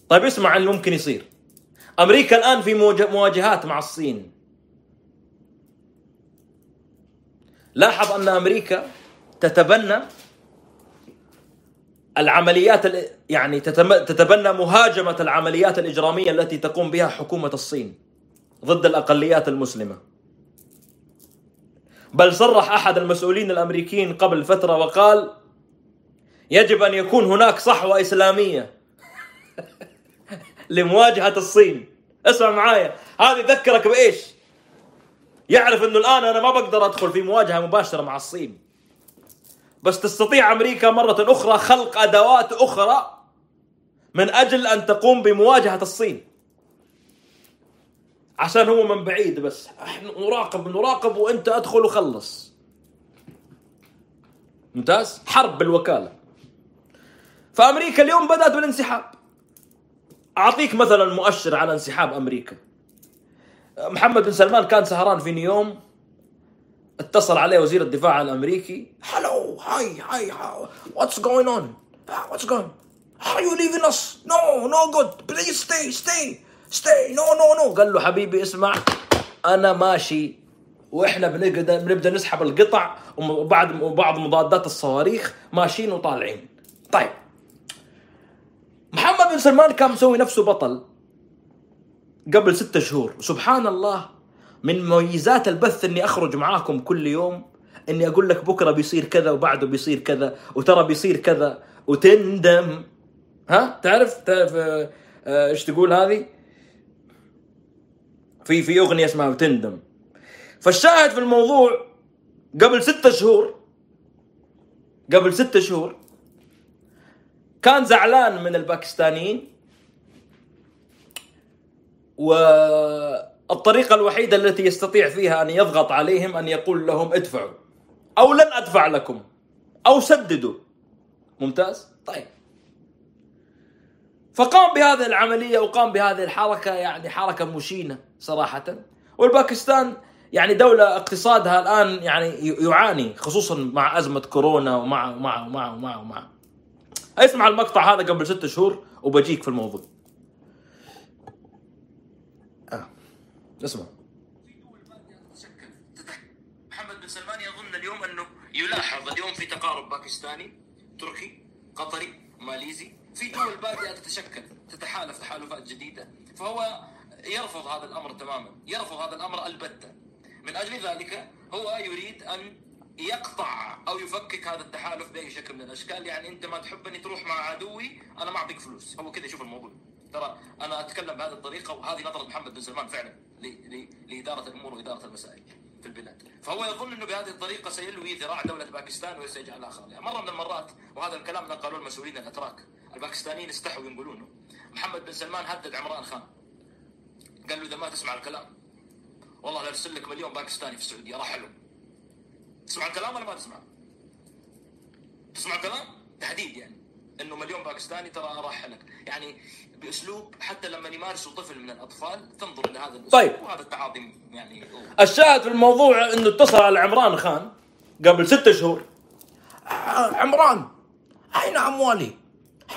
طيب اسمع اللي ممكن يصير. أمريكا الآن في مواجهات مع الصين. لاحظ أن أمريكا تتبنى العمليات يعني تتبنى مهاجمة العمليات الإجرامية التي تقوم بها حكومة الصين ضد الأقليات المسلمة. بل صرح أحد المسؤولين الأمريكيين قبل فترة وقال يجب أن يكون هناك صحوة إسلامية لمواجهة الصين. اسمع معايا هذا يذكرك بإيش؟ يعرف إنه الآن أنا ما بقدر أدخل في مواجهة مباشرة مع الصين. بس تستطيع أمريكا مرة أخرى خلق أدوات أخرى من أجل أن تقوم بمواجهة الصين. عشان هو من بعيد بس. إحنا نراقب نراقب وإنت أدخل وخلص. ممتاز؟ حرب بالوكالة. فأمريكا اليوم بدأت بالانسحاب. أعطيك مثلا مؤشر على انسحاب أمريكا. محمد بن سلمان كان سهران في نيوم اتصل عليه وزير الدفاع الأمريكي hello hi hi what's going on what's going Are you leaving us? No, no good. Please stay, stay, stay. No, no, no. قال له حبيبي اسمع أنا ماشي وإحنا بنقدر بنبدأ نسحب القطع وبعد وبعض مضادات الصواريخ ماشيين وطالعين. طيب محمد بن سلمان كان مسوي نفسه بطل قبل ستة شهور. سبحان الله من مميزات البث إني أخرج معاكم كل يوم إني أقول لك بكرة بيصير كذا وبعده بيصير كذا وترى بيصير كذا وتندم. ها؟ تعرف تعرف آه، آه، إيش تقول هذه؟ في في أغنية اسمها وتندم. فالشاهد في الموضوع قبل ستة شهور قبل ستة شهور كان زعلان من الباكستانيين. والطريقة الوحيدة التي يستطيع فيها أن يضغط عليهم أن يقول لهم ادفعوا أو لن أدفع لكم أو سددوا ممتاز؟ طيب فقام بهذه العملية وقام بهذه الحركة يعني حركة مشينة صراحة والباكستان يعني دولة اقتصادها الآن يعني يعاني خصوصا مع أزمة كورونا ومع ومع ومع ومع, ومع. أسمع المقطع هذا قبل ستة شهور وبجيك في الموضوع اسمع. محمد بن سلمان يظن اليوم أنه يلاحظ اليوم في تقارب باكستاني تركي قطري ماليزي في دول بادئة تتشكل تتحالف تحالفات جديدة فهو يرفض هذا الأمر تماما يرفض هذا الأمر البتة. من أجل ذلك هو يريد أن يقطع أو يفكك هذا التحالف بأي شكل من الأشكال. يعني أنت ما تحبني تروح مع عدوي أنا ما أعطيك فلوس. هو كذا يشوف الموضوع. ترى أنا أتكلم بهذه الطريقة وهذه نظرة محمد بن سلمان فعلا. لإدارة الأمور وإدارة المسائل في البلاد. فهو يظن إنه بهذه الطريقة سيلوي ذراع دولة باكستان وسيجعلها خاليه مرة من المرات وهذا الكلام نقلوه المسؤولين الأتراك. الباكستانيين استحوا ينقلونه. محمد بن سلمان هدد عمران خان. قال له إذا ما تسمع الكلام والله أرسل لك مليون باكستاني في السعودية راح حلو تسمع الكلام ولا ما تسمع؟ تسمع الكلام؟ تحديد يعني. إنه مليون باكستاني ترى راح لك يعني بأسلوب حتى لما يمارسوا طفل من الأطفال تنظر إلى هذا الأسلوب. طيب. وهذا التعاطي يعني الشاهد في الموضوع إنه اتصل على عمران خان قبل ستة شهور. آه، عمران أين أموالي؟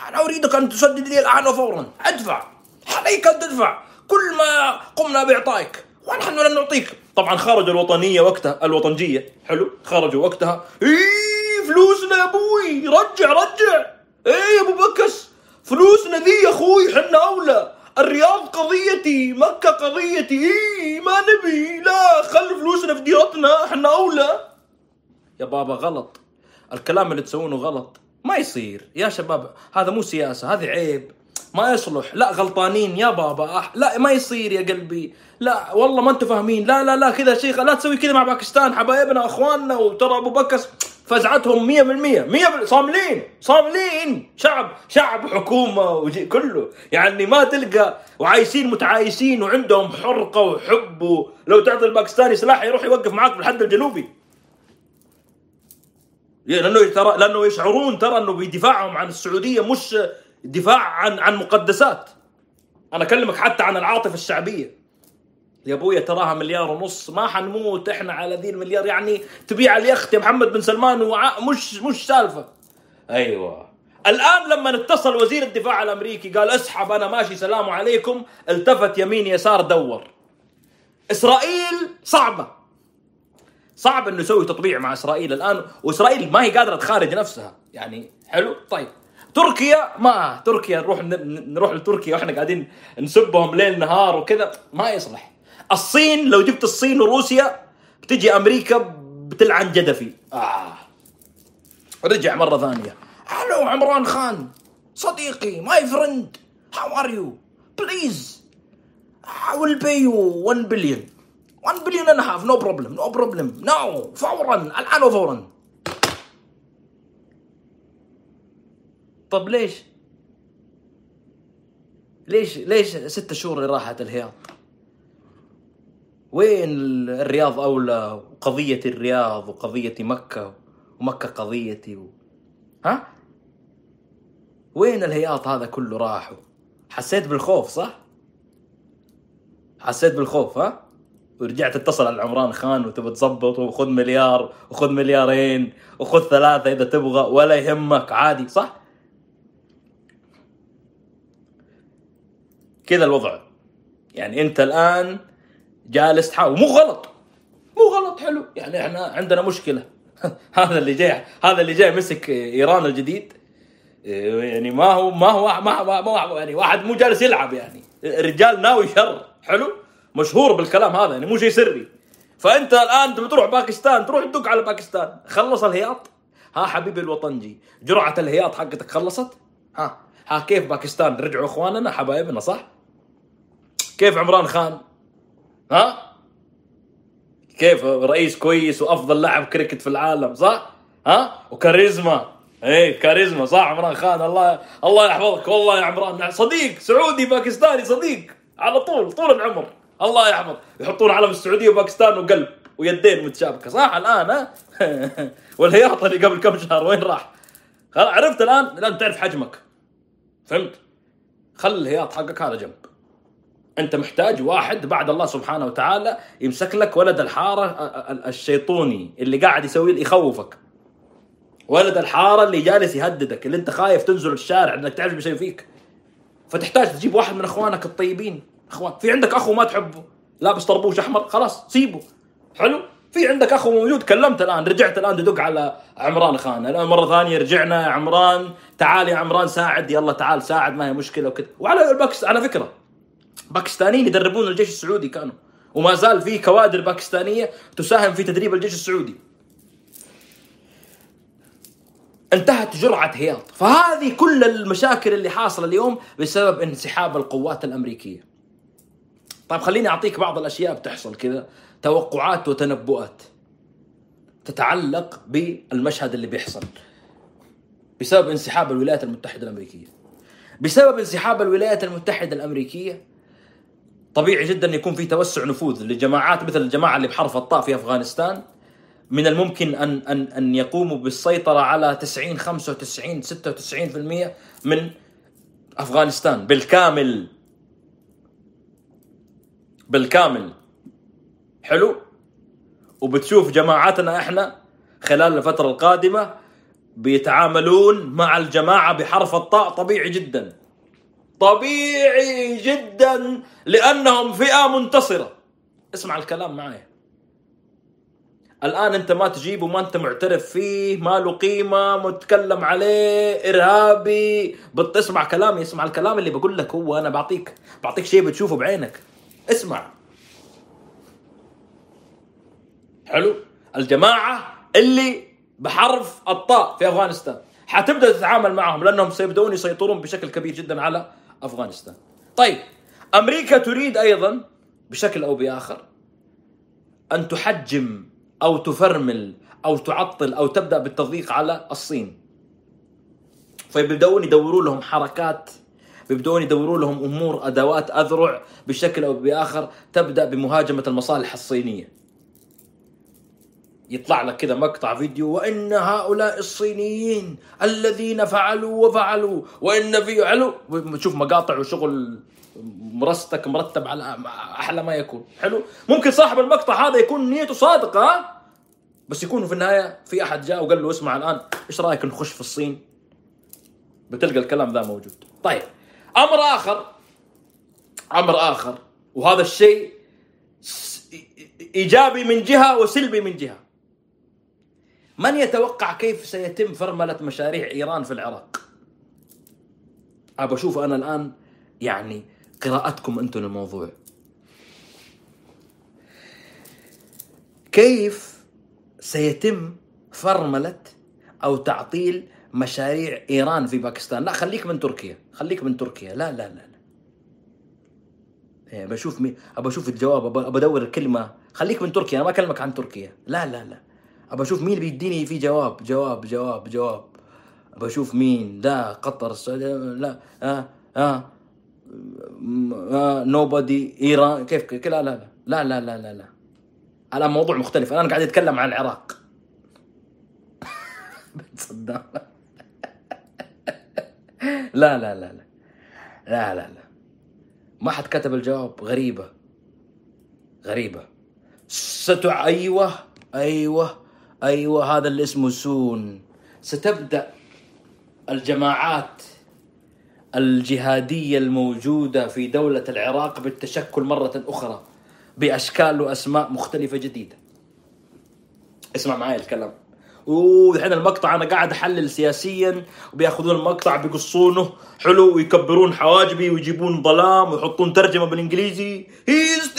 أنا أريدك أن تسدد لي الآن وفورا ادفع. عليك أن تدفع. كل ما قمنا بإعطائك. ونحن لن نعطيك. طبعا خرج الوطنية وقتها الوطنجية. حلو. خرجوا وقتها. إيه فلوسنا يا أبوي. رجع رجع. إيه يا أبو بكس فلوسنا ذي يا أخوي حنا أولى. الرياض قضيتي مكة قضيتي. إيه ما نبي. لا خلي فلوسنا في ديرتنا إحنا أولى. يا بابا غلط. الكلام اللي تسوونه غلط. ما يصير. يا شباب هذا مو سياسة هذه عيب. ما يصلح. لا غلطانين يا بابا أح... لا ما يصير يا قلبي. لا والله ما أنتم فاهمين. لا لا لا كذا شيخ لا تسوي كذا مع باكستان حبايبنا أخواننا وترى أبو بكر فزعتهم 100% 100% صاملين صاملين. شعب شعب حكومة وجي كله. يعني ما تلقى وعايشين متعايشين وعندهم حرقة وحب لو تعطي الباكستاني سلاح يروح يوقف معاك في الحد الجنوبي لأنه ترى لأنه يشعرون ترى أنه بدفاعهم عن السعودية مش دفاع عن عن مقدسات. أنا أكلمك حتى عن العاطفة الشعبية. يا أبويا تراها مليار ونص. ما حنموت. إحنا على ذي المليار. يعني تبيع اليخت يا محمد بن سلمان وع... مش مش سالفة. أيوه. الآن لما اتصل وزير الدفاع الأمريكي قال اسحب أنا ماشي سلام عليكم التفت يمين يسار دور. إسرائيل صعبة. صعب إنه يسوي تطبيع مع إسرائيل الآن وإسرائيل ما هي قادرة تخارج نفسها. يعني حلو؟ طيب. تركيا؟ ما تركيا. نروح نروح لتركيا. وإحنا قاعدين نسبهم ليل نهار وكذا. ما يصلح. الصين لو جبت الصين وروسيا بتجي أمريكا بتلعن جدفي. آه. رجع مرة ثانية. hello عمران خان صديقي my friend how are you please I will pay you 1 billion. 1 billion and a half no problem no problem. No فورا الآن وفورا. طب ليش؟ ليش ليش ست شهور اللي راحت الهياط؟ وين الرياض أولى وقضية الرياض وقضية مكة ومكة قضيتي و... ها؟ وين الهياط هذا كله راح حسيت بالخوف صح؟ حسيت بالخوف ها؟ ورجعت اتصل على عمران خان وتبى تظبط وخذ مليار وخذ مليارين وخذ ثلاثة إذا تبغى ولا يهمك عادي صح؟ كذا الوضع. يعني أنت الآن جالس تحاول. مو غلط. مو غلط حلو. يعني إحنا عندنا مشكلة. هذا اللي جاي هذا اللي جاي مسك إيران الجديد. يعني ما هو ما هو ما هو, ما هو يعني واحد مو جالس يلعب يعني. الرجال ناوي شر حلو. مشهور بالكلام هذا يعني مو شيء سري. فأنت الآن تبي تروح باكستان تروح تدق على باكستان. خلص الهياط. ها حبيبي الوطنجي جرعة الهياط حقتك خلصت؟ ها. ها كيف باكستان؟ رجعوا إخواننا حبايبنا صح؟ كيف عمران خان؟ ها؟ كيف رئيس كويس وأفضل لاعب كريكت في العالم صح؟ ها؟ وكاريزما. إيه كاريزما صح عمران خان؟ الله الله يحفظك. والله يا عمران صديق سعودي باكستاني صديق. على طول طول العمر. الله يحفظ يحطون علم السعودية وباكستان وقلب ويدين متشابكة صح الآن ها؟ والهياط اللي قبل كم شهر وين راح؟ عرفت الآن؟ الآن تعرف حجمك. فهمت؟ خل الهياط حقك هذا جنب. أنت محتاج واحد بعد الله سبحانه وتعالى يمسك لك ولد الحارة الشيطوني اللي قاعد يسوي يخوفك. ولد الحارة اللي جالس يهددك اللي أنت خايف تنزل الشارع إنك تعرف بيسوي فيك. فتحتاج تجيب واحد من أخوانك الطيبين. أخوان في عندك أخو ما تحبه لابس طربوش أحمر خلاص سيبه. حلو؟ في عندك أخو موجود كلمت الآن رجعت الآن تدق على عمران خان. الآن مرة ثانية رجعنا يا عمران تعال يا عمران ساعد يلا تعال ساعد ما هي مشكلة وكذا. وعلى الباكس على فكرة باكستانيين يدربون الجيش السعودي كانوا. وما زال في كوادر باكستانية تساهم في تدريب الجيش السعودي. انتهت جرعة هياط. فهذه كل المشاكل اللي حاصلة اليوم بسبب انسحاب القوات الأمريكية. طيب خليني أعطيك بعض الأشياء بتحصل كذا. توقعات وتنبؤات. تتعلق بالمشهد اللي بيحصل. بسبب انسحاب الولايات المتحدة الأمريكية. بسبب انسحاب الولايات المتحدة الأمريكية طبيعي جدا يكون في توسع نفوذ لجماعات مثل الجماعة اللي بحرف الطاء في أفغانستان. من الممكن أن أن أن يقوموا بالسيطرة على 90 95 96% من أفغانستان. بالكامل. بالكامل. حلو؟ وبتشوف جماعتنا إحنا خلال الفترة القادمة بيتعاملون مع الجماعة بحرف الطاء طبيعي جدا. طبيعي جدا لأنهم فئة منتصرة. اسمع الكلام معي. الآن أنت ما تجيبه ما أنت معترف فيه ما له قيمة متكلم عليه إرهابي. بتسمع كلامي اسمع الكلام اللي بقول لك هو أنا بعطيك بعطيك شيء بتشوفه بعينك. اسمع. حلو. الجماعة اللي بحرف الطاء في أفغانستان حتبدأ تتعامل معهم لأنهم سيبدون يسيطرون بشكل كبير جدا على أفغانستان. طيب أمريكا تريد أيضا بشكل أو بآخر أن تحجم أو تفرمل أو تعطل أو تبدأ بالتضييق على الصين. فيبدأون يدوروا لهم حركات بيبدون يدوروا لهم أمور أدوات أذرع بشكل أو بآخر تبدأ بمهاجمة المصالح الصينية. يطلع لك كذا مقطع فيديو وإن هؤلاء الصينيين الذين فعلوا وفعلوا وإن في علو تشوف مقاطع وشغل مرستك مرتب على أحلى ما يكون. حلو؟ ممكن صاحب المقطع هذا يكون نيته صادقة بس يكون في النهاية في أحد جاء وقال له اسمع الآن إيش رأيك نخش في الصين؟ بتلقى الكلام ذا موجود. طيب أمر آخر أمر آخر وهذا الشيء إيجابي من جهة وسلبي من جهة. من يتوقع كيف سيتم فرملة مشاريع إيران في العراق؟ ابى أشوف أنا الآن يعني قراءتكم أنتم للموضوع. كيف سيتم فرملة أو تعطيل مشاريع إيران في باكستان؟ لا خليك من تركيا خليك من تركيا. لا لا لا. إيه، بشوف مي... ابى أشوف الجواب ابى أبى ادور الكلمة. خليك من تركيا أنا ما أكلمك عن تركيا. لا لا لا. ابى أشوف مين بيديني في جواب جواب جواب جواب ابى أشوف مين لا قطر السعوديه لا آه آه نوبادي ايران كيف لا لا لا لا لا لا لا الان موضوع مختلف أنا قاعد اتكلم عن العراق صدام لا لا لا لا لا لا لا ما حد كتب الجواب غريبة غريبة ستع أيوة أيوة أيوة هذا اللي اسمه سون. ستبدأ الجماعات الجهادية الموجودة في دولة العراق بالتشكل مرة أخرى بأشكال وأسماء مختلفة جديدة. اسمع معي الكلام. والحين المقطع أنا قاعد أحلل سياسيا وبيأخذون المقطع بيقصونه. حلو ويكبرون حواجبي ويجيبون ظلام ويحطون ترجمة بالإنجليزي. هيز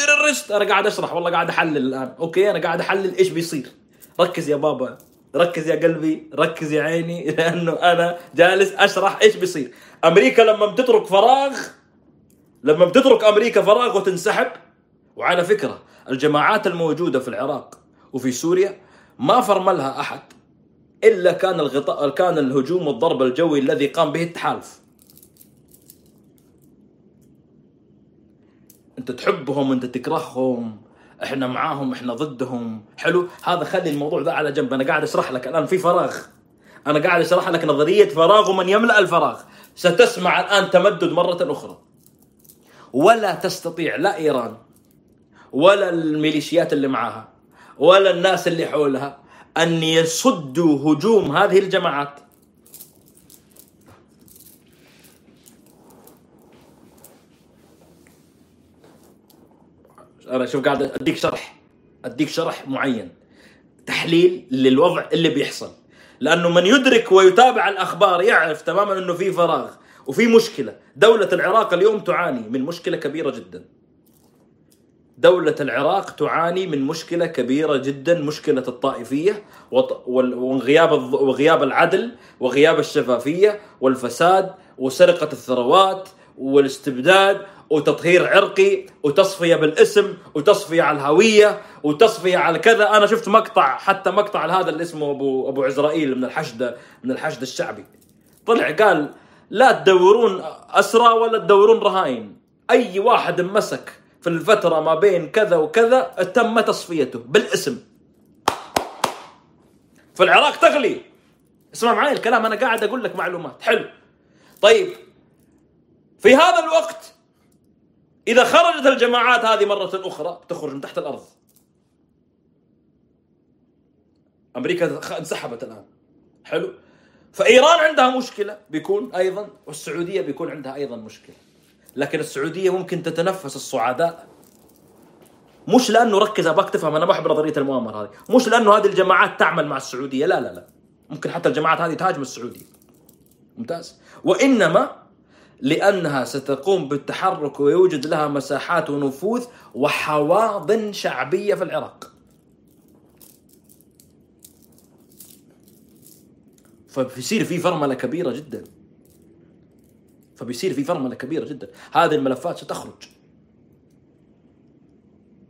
أنا قاعد أشرح والله قاعد أحلل الآن. أوكي أنا قاعد أحلل إيش بيصير. ركز يا بابا ركز يا قلبي ركز يا عيني لأنه أنا جالس أشرح إيش بيصير. أمريكا لما بتترك فراغ لما بتترك أمريكا فراغ وتنسحب وعلى فكرة الجماعات الموجودة في العراق وفي سوريا ما فرملها أحد إلا كان الغطاء كان الهجوم والضرب الجوي الذي قام به التحالف. أنت تحبهم انت تكرههم. إحنا معاهم إحنا ضدهم. حلو؟ هذا خلي الموضوع ذا على جنب. أنا قاعد أشرح لك الآن في فراغ. أنا قاعد أشرح لك نظرية فراغ ومن يملأ الفراغ. ستسمع الآن تمدد مرة أخرى. ولا تستطيع لا إيران ولا الميليشيات اللي معاها ولا الناس اللي حولها أن يصدوا هجوم هذه الجماعات. أنا شوف قاعد أديك شرح أديك شرح معين تحليل للوضع اللي بيحصل. لأنه من يدرك ويتابع الأخبار يعرف تماما إنه في فراغ وفي مشكلة. دولة العراق اليوم تعاني من مشكلة كبيرة جدا. دولة العراق تعاني من مشكلة كبيرة جدا مشكلة الطائفية وغياب وغياب العدل وغياب الشفافية والفساد وسرقة الثروات والاستبداد وتطهير عرقي وتصفية بالاسم وتصفية على الهوية وتصفية على كذا. أنا شفت مقطع حتى مقطع هذا اللي اسمه أبو أبو عزرائيل من الحشد من الحشد الشعبي. طلع قال لا تدورون أسرى ولا تدورون رهائن. أي واحد مسك في الفترة ما بين كذا وكذا تم تصفيته بالاسم. في العراق تغلي. اسمع معي الكلام أنا قاعد أقول لك معلومات. حلو. طيب في هذا الوقت إذا خرجت الجماعات هذه مرة أخرى تخرج من تحت الأرض. أمريكا خ- انسحبت الآن. حلو. فإيران عندها مشكلة بيكون أيضا والسعودية بيكون عندها أيضا مشكلة. لكن السعودية ممكن تتنفس الصعداء. مش لأنه ركز اباك تفهم أنا ما أحب نظرية المؤامرة هذه. مش لأنه هذه الجماعات تعمل مع السعودية لا لا لا. ممكن حتى الجماعات هذه تهاجم السعودية. ممتاز. وإنما لأنها ستقوم بالتحرك ويوجد لها مساحات ونفوذ وحواضن شعبية في العراق. فبيصير في فرملة كبيرة جدا. فبيصير في فرملة كبيرة جدا. هذه الملفات ستخرج.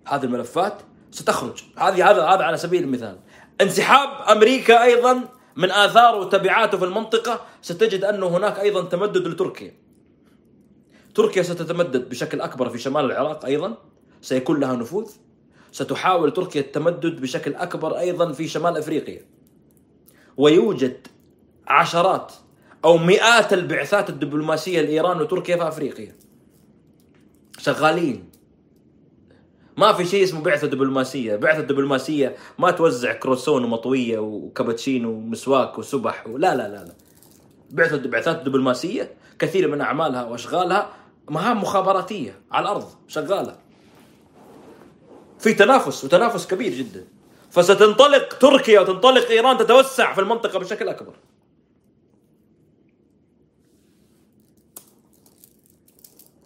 هذه الملفات ستخرج. هذه هذا هذا على سبيل المثال. انسحاب أمريكا أيضا من اثاره وتبعاته في المنطقة. ستجد انه هناك أيضا تمدد لتركيا. تركيا ستتمدد بشكل أكبر في شمال العراق أيضا. سيكون لها نفوذ. ستحاول تركيا التمدد بشكل أكبر أيضا في شمال أفريقيا. ويوجد عشرات أو مئات البعثات الدبلوماسية لإيران وتركيا في أفريقيا. شغالين. ما في شيء اسمه بعثة دبلوماسية، بعثة دبلوماسية ما توزع كروسون ومطوية وكابتشينو ومسواك وسبح و... لا لا لا لا. بعثة بعثات دبلوماسية كثير من أعمالها وأشغالها مهام مخابراتية على الأرض شغالة. في تنافس وتنافس كبير جدا. فستنطلق تركيا وتنطلق إيران تتوسع في المنطقة بشكل أكبر.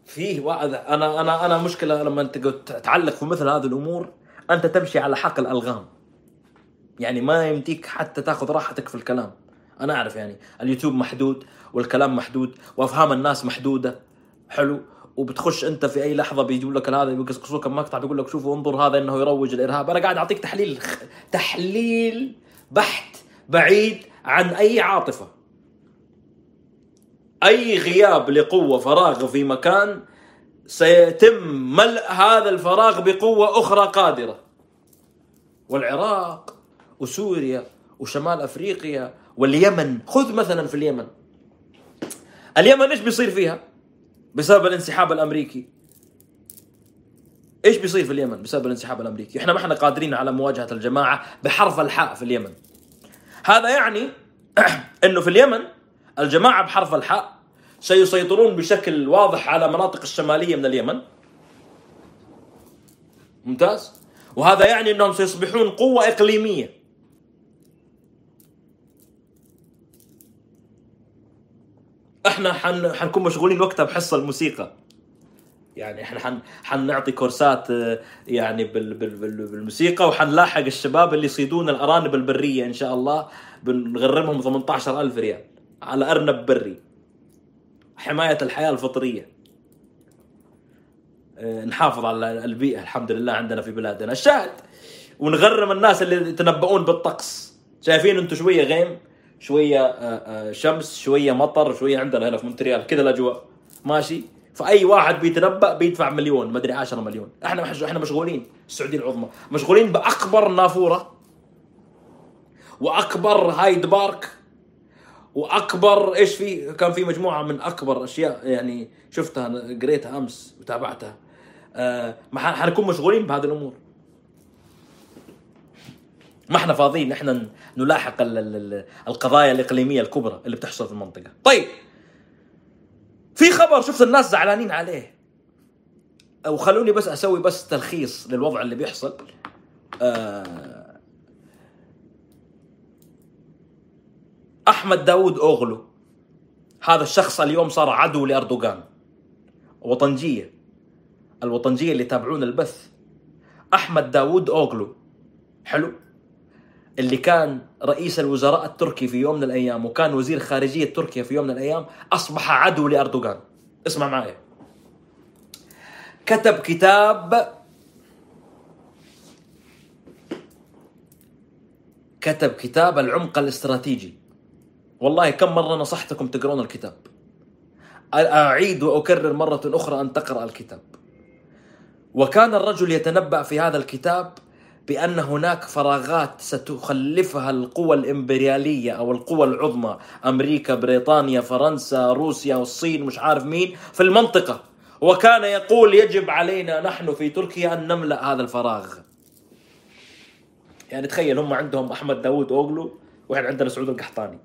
فيه وعد أنا أنا أنا مشكلة لما أنت تعلق في مثل هذه الأمور أنت تمشي على حقل الغام يعني ما يمديك حتى تاخذ راحتك في الكلام. أنا أعرف يعني اليوتيوب محدود والكلام محدود وأفهام الناس محدودة. حلو. وبتخش أنت في أي لحظة بيجيب لك هذا بيقصقصوك مقطع بيقول لك شوفوا انظر هذا إنه يروج الإرهاب. أنا قاعد أعطيك تحليل تحليل بحت بعيد عن أي عاطفة. أي غياب لقوة فراغ في مكان سيتم ملء هذا الفراغ بقوة أخرى قادرة. والعراق وسوريا وشمال أفريقيا واليمن. خذ مثلا في اليمن. اليمن إيش بيصير فيها؟ بسبب الانسحاب الأمريكي. إيش بيصير في اليمن بسبب الانسحاب الأمريكي؟ إحنا ما إحنا قادرين على مواجهة الجماعة بحرف الحاء في اليمن. هذا يعني إنه في اليمن الجماعة بحرف الحاء سيسيطرون بشكل واضح على مناطق الشمالية من اليمن. ممتاز؟ وهذا يعني إنهم سيصبحون قوة إقليمية. إحنا حن حنكون مشغولين وقتها بحصة الموسيقى. يعني إحنا حن حنعطي كورسات آه، يعني بال بال بال بالموسيقى وحنلاحق الشباب اللي يصيدون الأرانب البرية إن شاء الله بنغرمهم 18000 ريال على أرنب بري. حماية الحياة الفطرية. آه، نحافظ على البيئة الحمد لله عندنا في بلادنا. الشاهد! ونغرم الناس اللي يتنبؤون بالطقس. شايفين أنتم شوية غيم؟ شوية آه، آه، شمس شوية مطر شوية عندنا هنا في مونتريال كذا الأجواء. ماشي؟ فأي واحد بيتنبأ بيدفع مليون ما أدري 10 مليون. إحنا إحنا مشغولين السعودية العظمى. مشغولين بأكبر نافورة وأكبر هايد بارك وأكبر إيش في؟ كان في مجموعة من أكبر أشياء يعني شفتها قريتها أمس وتابعتها. آه حنكون مشغولين بهذه الأمور. ما إحنا فاضيين إحنا نلاحق القضايا الإقليمية الكبرى اللي بتحصل في المنطقة. طيب في خبر شفت الناس زعلانين عليه. وخلوني بس أسوي بس تلخيص للوضع اللي بيحصل. آه أحمد داود اوغلو هذا الشخص اليوم صار عدو لأردوغان. وطنجية الوطنجية اللي يتابعون البث. أحمد داود اوغلو حلو؟ اللي كان رئيس الوزراء التركي في يوم من الأيام وكان وزير خارجية تركيا في يوم من الأيام أصبح عدو لأردوغان. اسمع معي. كتب كتاب كتب كتاب العمق الاستراتيجي. والله كم مرة نصحتكم تقرون الكتاب؟ أعيد وأكرر مرة أخرى أن تقرأ الكتاب. وكان الرجل يتنبأ في هذا الكتاب بأن هناك فراغات ستخلفها القوى الإمبريالية أو القوى العظمى أمريكا بريطانيا فرنسا روسيا والصين مش عارف مين في المنطقة. وكان يقول يجب علينا نحن في تركيا أن نملأ هذا الفراغ. يعني تخيل هم عندهم أحمد داوود أوغلو وإحنا عندنا سعود القحطاني.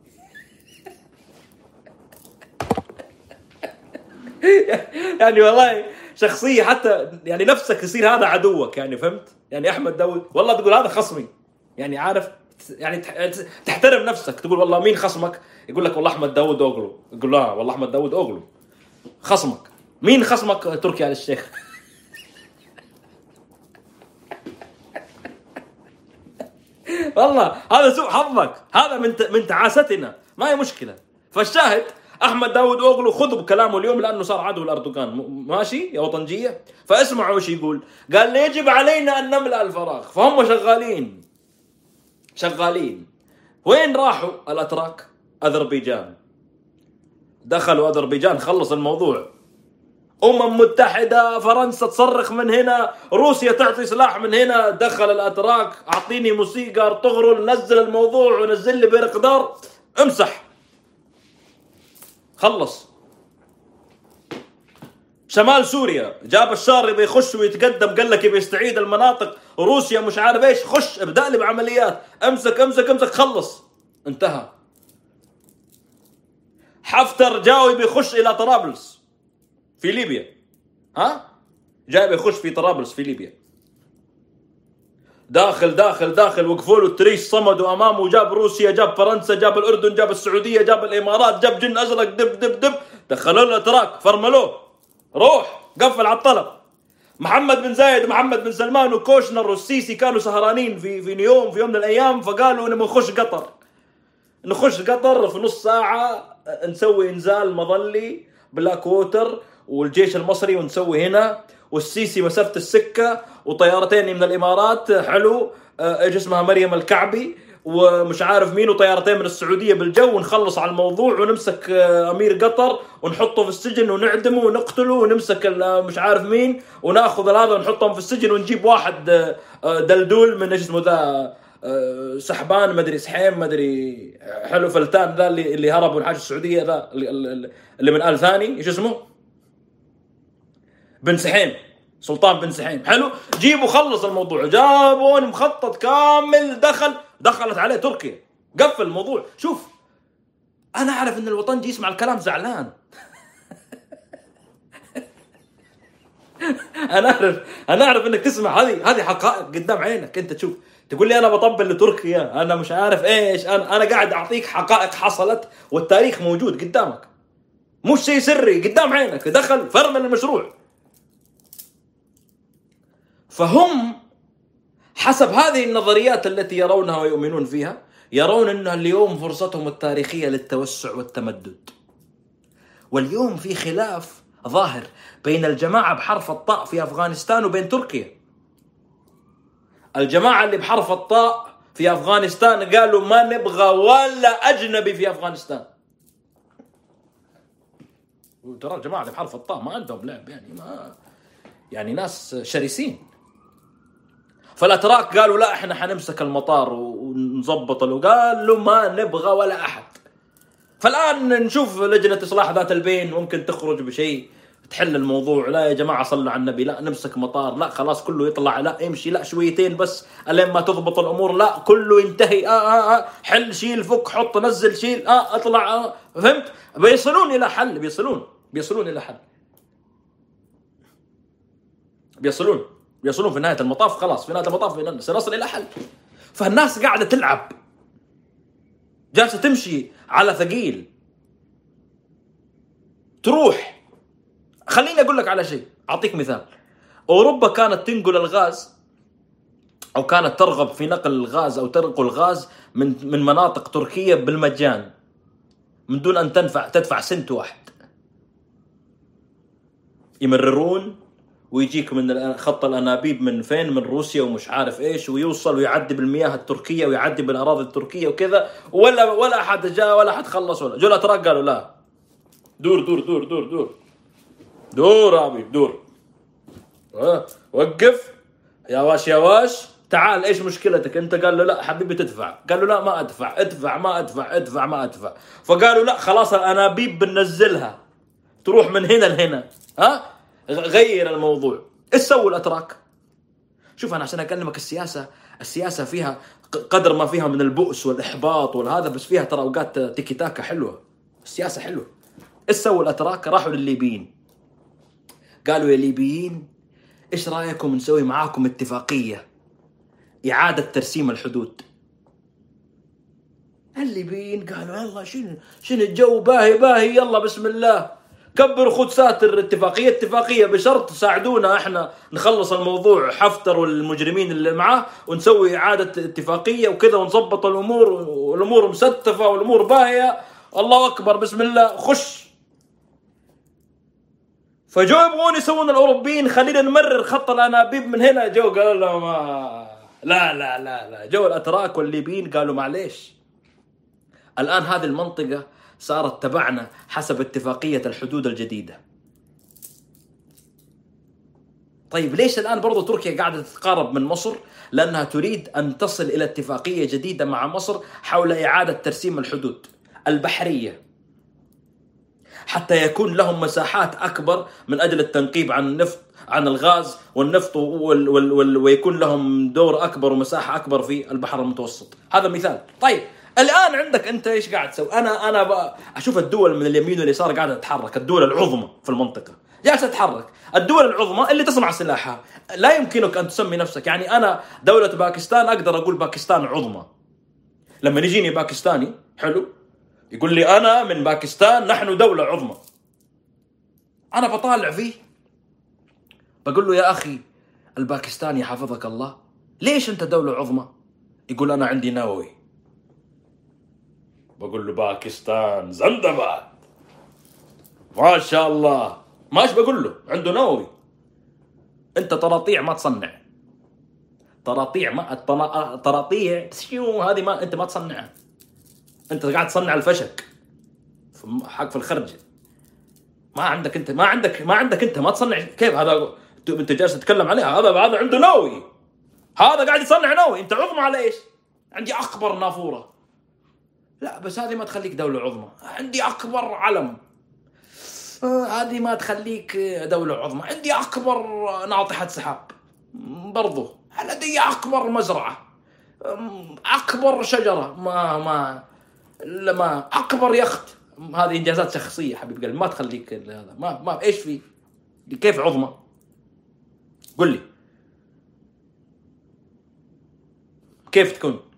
يعني والله شخصية حتى يعني نفسك يصير هذا عدوك يعني فهمت؟ يعني أحمد داود والله تقول هذا خصمي. يعني عارف يعني تحترم نفسك تقول والله مين خصمك؟ يقول لك والله أحمد داود اوغلو يقول لا والله أحمد داود اوغلو خصمك. مين خصمك؟ تركي آل الشيخ؟ والله هذا سوء حظك. هذا من من تعاستنا. ما هي مشكلة. فالشاهد أحمد داود اوغلو خذوا بكلامه اليوم لأنه صار عدو لاردوغان ماشي؟ يا وطنجية. فاسمعوا إيش يقول. قال يجب علينا أن نملأ الفراغ. فهم شغالين. شغالين. وين راحوا؟ الأتراك. أذربيجان. دخلوا أذربيجان. خلص الموضوع. أمم متحدة. فرنسا تصرخ من هنا. روسيا تعطي سلاح من هنا. دخل الأتراك. أعطيني موسيقار طغرل نزل الموضوع ونزل لي بيرقدار امسح. خلص. شمال سوريا جاب الشار يبي يخش ويتقدم قال لك يبي يستعيد المناطق. روسيا مش عارف إيش خش ابدأ لي بعمليات. أمسك أمسك أمسك خلص. انتهى. حفتر جاوي بيخش إلى طرابلس في ليبيا. ها؟ جاي بيخش في طرابلس في ليبيا. داخل داخل داخل وقفوا له التريش صمدوا أمامه جاب روسيا جاب فرنسا جاب الأردن جاب السعودية جاب الإمارات جاب جن أزرق دب دب دب. دخلوا له الاتراك فرملوه. روح قفل على الطلب. محمد بن زايد محمد بن سلمان وكوشنر والسيسي كانوا سهرانين في في يوم في يوم من الأيام فقالوا نبغى نخش قطر. نخش قطر في نص ساعة نسوي إنزال مظلي بلاك ووتر والجيش المصري ونسوي هنا. والسيسي مسافة السكة وطيارتين من الإمارات. حلو. آه، إيش اسمها؟ مريم الكعبي. ومش عارف مين وطيارتين من السعودية بالجو. ونخلص على الموضوع ونمسك آه، أمير قطر. ونحطه في السجن ونعدمه ونقتله ونمسك ال- مش عارف مين. وناخذ هذا ونحطهم في السجن ونجيب واحد آه، آه، دلدول من إيش اسمه ذا آه، سحبان. مدري سحيم مدري حلو فلتان ذا اللي اللي هرب من حاجة السعودية ذا اللي من آل ثاني. إيش اسمه؟ بن سحيم. سلطان بن سحيم. حلو؟ جيبوا خلص الموضوع. جابوا مخطط كامل دخل دخلت عليه تركيا قفل الموضوع. شوف أنا أعرف إن الوطنجي يسمع الكلام زعلان. أنا أعرف أنا أعرف إنك تسمع. هذه هذه حقائق قدام عينك. أنت تشوف تقول لي أنا بطبل لتركيا. أنا مش عارف إيش. أنا أنا قاعد أعطيك حقائق حصلت والتاريخ موجود قدامك. مش شيء سري قدام عينك. دخل فرمل المشروع. فهم حسب هذه النظريات التي يرونها ويؤمنون فيها يرون أن اليوم فرصتهم التاريخية للتوسع والتمدد. واليوم في خلاف ظاهر بين الجماعة بحرف الطاء في أفغانستان وبين تركيا. الجماعة اللي بحرف الطاء في أفغانستان قالوا ما نبغى ولا أجنبي في أفغانستان. ترى الجماعة اللي بحرف الطاء ما عندهم لعب يعني ما يعني ناس شرسين. فالأتراك قالوا لا إحنا حنمسك المطار ونظبط له قالوا ما نبغى ولا أحد. فالآن نشوف لجنة إصلاح ذات البين ممكن تخرج بشيء تحل الموضوع. لا يا جماعة صلوا على النبي. لا نمسك مطار. لا خلاص كله يطلع. لا امشي. لا شويتين بس ألين ما تضبط الأمور. لا كله ينتهي. آه آه آه. حل شيل فك حط نزل شيل. آه أطلع. آه فهمت؟ بيصلون إلى حل. بيصلون. بيصلون إلى حل. بيصلون. بيصلون في نهاية المطاف خلاص في نهاية المطاف سنصل إلى حل. فالناس قاعدة تلعب. جالسة تمشي على ثقيل. تروح. خليني أقول لك على شيء أعطيك مثال. أوروبا كانت تنقل الغاز أو كانت ترغب في نقل الغاز أو تنقل الغاز من من مناطق تركيا بالمجان من دون أن تنفع تدفع سنت واحد. يمررون ويجيك من خط الأنابيب من فين؟ من روسيا ومش عارف إيش ويوصل ويعدي بالمياه التركية ويعدي بالأراضي التركية وكذا ولا ولا أحد جاء ولا أحد خلص ولا. جو الاتراك قالوا لا. دور دور دور دور دور. دور يا حبيبي دور وقف. يا واش يا واش. تعال إيش مشكلتك؟ أنت قال له لا حبيبي تدفع. قال له لا ما أدفع. ادفع ما أدفع ادفع ما أدفع. فقالوا لا خلاص الأنابيب بننزلها. تروح من هنا لهنا. ها؟ غير الموضوع. إيش سووا الأتراك؟ شوف أنا عشان أكلمك السياسة السياسة فيها قدر ما فيها من البؤس والإحباط والهذا بس فيها ترى أوقات تيكي تاكا حلوة. السياسة حلوة. إيش سووا الأتراك؟ راحوا للليبيين. قالوا يا ليبيين إيش رأيكم نسوي معاكم اتفاقية؟ إعادة ترسيم الحدود. الليبيين قالوا يلا شنو شنو الجو؟ باهي باهي يلا بسم الله. كبروا خد ساتر اتفاقية اتفاقية بشرط تساعدونا إحنا نخلص الموضوع حفتر والمجرمين اللي معاه ونسوي إعادة اتفاقية وكذا ونظبط الأمور والأمور مستفة والأمور باهية. الله أكبر بسم الله. خش. فجو يبغون يسوون الأوروبيين خلينا نمرر خط الأنابيب من هنا. جو قالوا لهم لا لا لا لا. جو الأتراك والليبيين قالوا معليش. الآن هذه المنطقة صارت تبعنا حسب اتفاقية الحدود الجديدة. طيب ليش الآن برضو تركيا قاعدة تتقارب من مصر؟ لأنها تريد أن تصل إلى اتفاقية جديدة مع مصر حول إعادة ترسيم الحدود البحرية. حتى يكون لهم مساحات أكبر من أجل التنقيب عن النفط عن الغاز والنفط وال وال وال ويكون لهم دور أكبر ومساحة أكبر في البحر المتوسط. هذا مثال. طيب الآن عندك أنت إيش قاعد تسوي؟ أنا أنا بقى أشوف الدول من اليمين واليسار قاعدة تتحرك، الدول العظمى في المنطقة جالسه تتحرك، الدول العظمى اللي تصنع سلاحها، لا يمكنك أن تسمي نفسك، يعني أنا دولة باكستان أقدر أقول باكستان عظمى. لما يجيني باكستاني حلو يقول لي أنا من باكستان نحن دولة عظمى. أنا بطالع فيه بقول له يا أخي الباكستاني حفظك الله ليش أنت دولة عظمى؟ يقول أنا عندي نووي بقول له باكستان زندباد. ما شاء الله. ماش بقول له عنده نووي. انت طراطيع ما تصنع. طراطيع ما طراطيع شو هذه ما انت ما تصنعها انت قاعد تصنع الفشك. حق في الخرج. ما عندك انت ما عندك ما عندك انت ما تصنع. كيف هذا؟ انت جالس تتكلم عليه؟ هذا هذا عنده نووي. هذا قاعد يصنع نووي. انت عظمى على إيش؟ عندي أكبر نافورة. لا بس هذه ما تخليك دولة عظمى. عندي أكبر علم. آه، هذه ما تخليك دولة عظمى. عندي أكبر ناطحة سحاب. برضو. لدي أكبر مزرعة. أكبر شجرة. ما ما لا ما أكبر يخت. هذه إنجازات شخصية حبيب قلبي. ما تخليك هذا. ما ما إيش في؟ كيف عظمى؟ قل لي. كيف تكون؟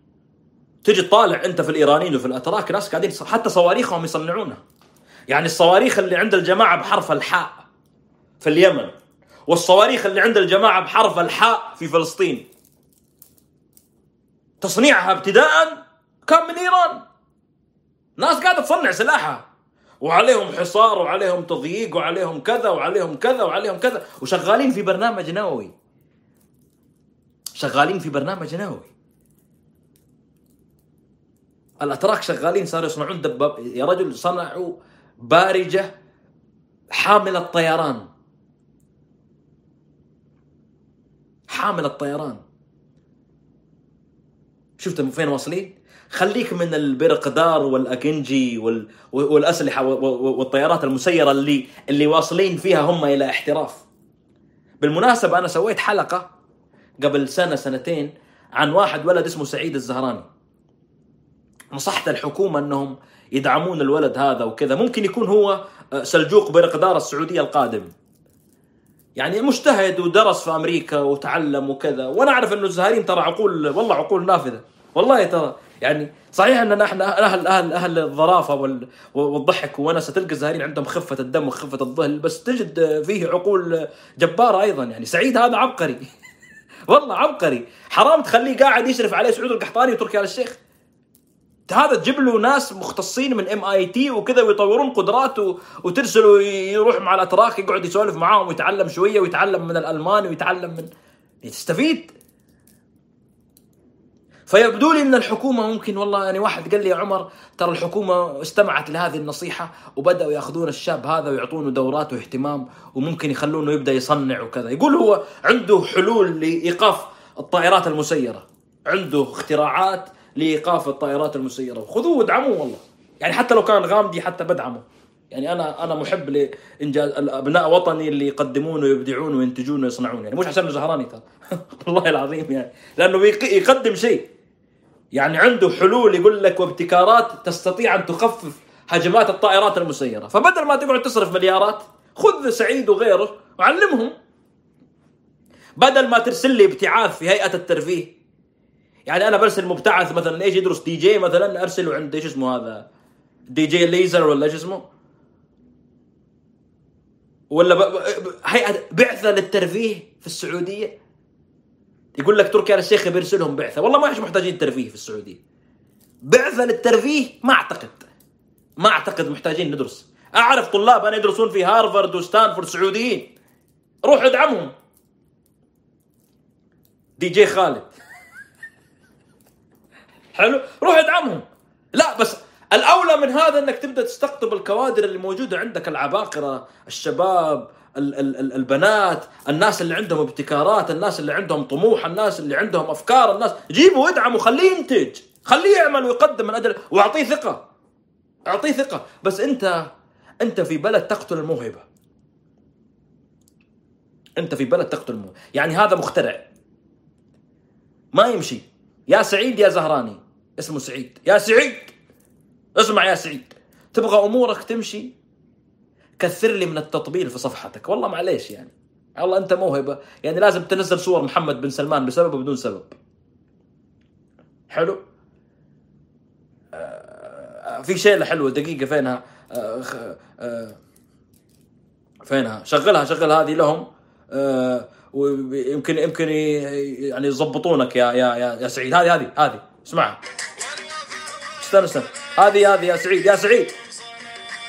تجي تطالع انت في الإيرانيين وفي الأتراك ناس قاعدين حتى صواريخهم يصنعونها يعني الصواريخ اللي عند الجماعة بحرف الحاء في اليمن والصواريخ اللي عند الجماعة بحرف الحاء في فلسطين. تصنيعها ابتداء كان من إيران. ناس قاعدة تصنع سلاحها. وعليهم حصار وعليهم تضييق وعليهم كذا وعليهم كذا وعليهم كذا. وشغالين في برنامج نووي. شغالين في برنامج نووي. الأتراك شغالين صاروا يصنعون دباب يا رجل صنعوا بارجة حامله طيران حامله طيران شفت فين واصلين؟ خليك من البرقدار والأكنجي وال... والأسلحة والطيارات المسيرة اللي اللي واصلين فيها هم إلى احتراف. بالمناسبة أنا سويت حلقة قبل سنة سنتين عن واحد ولد اسمه سعيد الزهراني. نصحت الحكومة أنهم يدعمون الولد هذا وكذا. ممكن يكون هو آه، سلجوق برقدار السعودية القادم. يعني مجتهد ودرس في أمريكا وتعلم وكذا. وأنا أعرف انه الزهريين ترى عقول والله عقول نافذة. والله ترى يعني صحيح اننا إحنا أهل أهل أهل الظرافة وال- والضحك ونسه تلقى الزهريين عندهم خفة الدم وخفة الظل بس تجد فيه عقول جبارة أيضا. يعني سعيد هذا عبقري. والله عبقري. حرام تخليه قاعد يشرف عليه سعود القحطاني وتركي آل الشيخ. هذا تجيب له ناس مختصين من MIT وكذا ويطورون قدراته وترسله يروح مع الأتراك يقعد يسولف معاهم ويتعلم شوية ويتعلم من الألمان ويتعلم من تستفيد فيبدو لي إن الحكومة ممكن والله يعني واحد قال لي يا عمر ترى الحكومة استمعت لهذه النصيحة وبدأوا يأخذون الشاب هذا ويعطونه دورات واهتمام وممكن يخلونه يبدأ يصنع وكذا. يقول هو عنده حلول لإيقاف الطائرات المسيرة عنده اختراعات لإيقاف الطائرات المسيرة. خذوه وادعموه والله. يعني حتى لو كان غامدي حتى بدعمه. يعني أنا أنا محب لإنجاز الأبناء وطني اللي يقدمون ويبدعون وينتجون ويصنعون يعني مش عشان زهراني ترى. والله العظيم يعني. لأنه يقدم شيء. يعني عنده حلول يقول لك وابتكارات تستطيع أن تخفف هجمات الطائرات المسيرة. فبدل ما تقعد تصرف مليارات خذ سعيد وغيره وعلمهم. بدل ما ترسل لي ابتعاث في هيئة الترفيه يعني أنا برسل مبتعث مثلا إيش يدرس دي جي مثلا أرسله عند إيش اسمه هذا؟ DJ Laser ولا إيش اسمه؟ ولا ب... ب... هيئه بعثة للترفيه في السعودية؟ يقول لك تركي الشيخ بيرسلهم بعثة. والله ما إحنا محتاجين ترفيه في السعودية. بعثة للترفيه؟ ما أعتقد. ما أعتقد محتاجين ندرس. أعرف طلاب أنا يدرسون في هارفارد وستانفورد سعوديين. روح ادعمهم. دي جي خالد. حلو؟ روح ادعمهم. لا بس الأولى من هذا إنك تبدأ تستقطب الكوادر اللي موجودة عندك العباقرة الشباب ال- ال- ال- البنات الناس اللي عندهم ابتكارات الناس اللي عندهم طموح الناس اللي عندهم أفكار الناس. جيبه وادعمه خليه ينتج. خليه يعمل ويقدم من أجل واعطيه ثقة. اعطيه ثقة. بس أنت أنت في بلد تقتل الموهبة. أنت في بلد تقتل الموهبة. يعني هذا مخترع. ما يمشي. يا سعيد يا زهراني. اسمه سعيد. يا سعيد! اسمع يا سعيد. تبغى أمورك تمشي؟ كثر لي من التطبيل في صفحتك. والله معليش يعني. والله أنت موهبة. يعني لازم تنزل صور محمد بن سلمان بسبب بدون سبب. حلو؟ آه في شيله حلوة. دقيقة فينها؟ آه آه فينها؟ شغلها شغل هذه لهم. ويمكن يمكن يعني يضبطونك يا يا يا, يا سعيد. هذه هذه هذه. اسمعها استنى استنى. هذه هذه يا سعيد يا سعيد.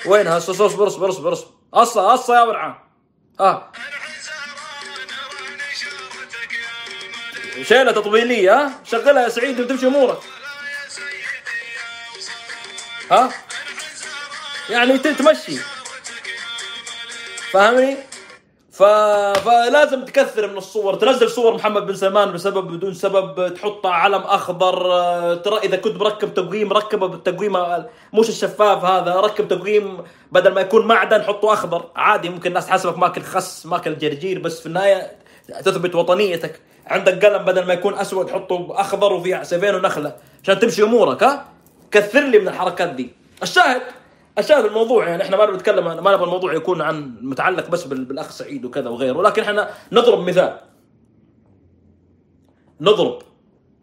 وينها؟ اصبر اصبر اصبر اصبر أصلا أصلا يا برعان آه شيلة تطبيلية ها. شغلها يا سعيد وتمشي أمورك. ها. يعني تمشي. فاهمني؟ ف... فلازم تكثر من الصور. تنزل صور محمد بن سلمان بسبب بدون سبب تحطها علم أخضر ترى إذا كنت مركب تقويم ركبه بالتقويم مش الشفاف هذا ركب تقويم بدل ما يكون معدن حطه أخضر. عادي ممكن الناس تحسبك ماكل خس ماكل جرجير بس في النهاية تثبت وطنيتك. عندك قلم بدل ما يكون أسود حطه أخضر وفيه سيفين ونخلة عشان تمشي أمورك ها؟ كثر لي من الحركات دي. الشاهد؟ الشاهد الموضوع يعني إحنا ما نتكلم ما نبغى الموضوع يكون عن متعلق بس بالأخ سعيد وكذا وغيره ولكن إحنا نضرب مثال. نضرب.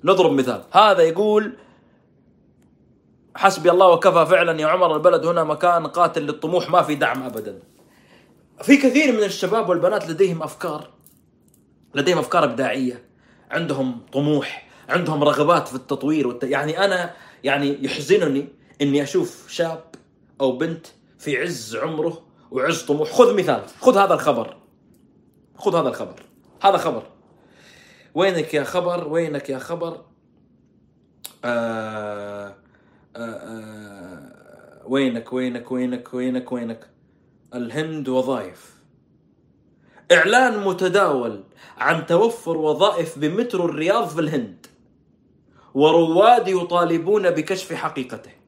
نضرب مثال. هذا يقول حسبي الله وكفى فعلا يا عمر البلد هنا مكان قاتل للطموح ما في دعم ابدا. في كثير من الشباب والبنات لديهم أفكار. لديهم أفكار إبداعية. عندهم طموح عندهم رغبات في التطوير والت... يعني أنا يعني يحزنني إني أشوف شاب أو بنت في عز عمره وعز طموح خذ مثال خذ هذا الخبر. خذ هذا الخبر. هذا خبر. وينك يا خبر؟ وينك يا خبر؟ آه آه آه وينك وينك وينك وينك وينك؟ الهند وظائف. إعلان متداول عن توفر وظائف بمترو الرياض في الهند ورواد يطالبون بكشف حقيقته.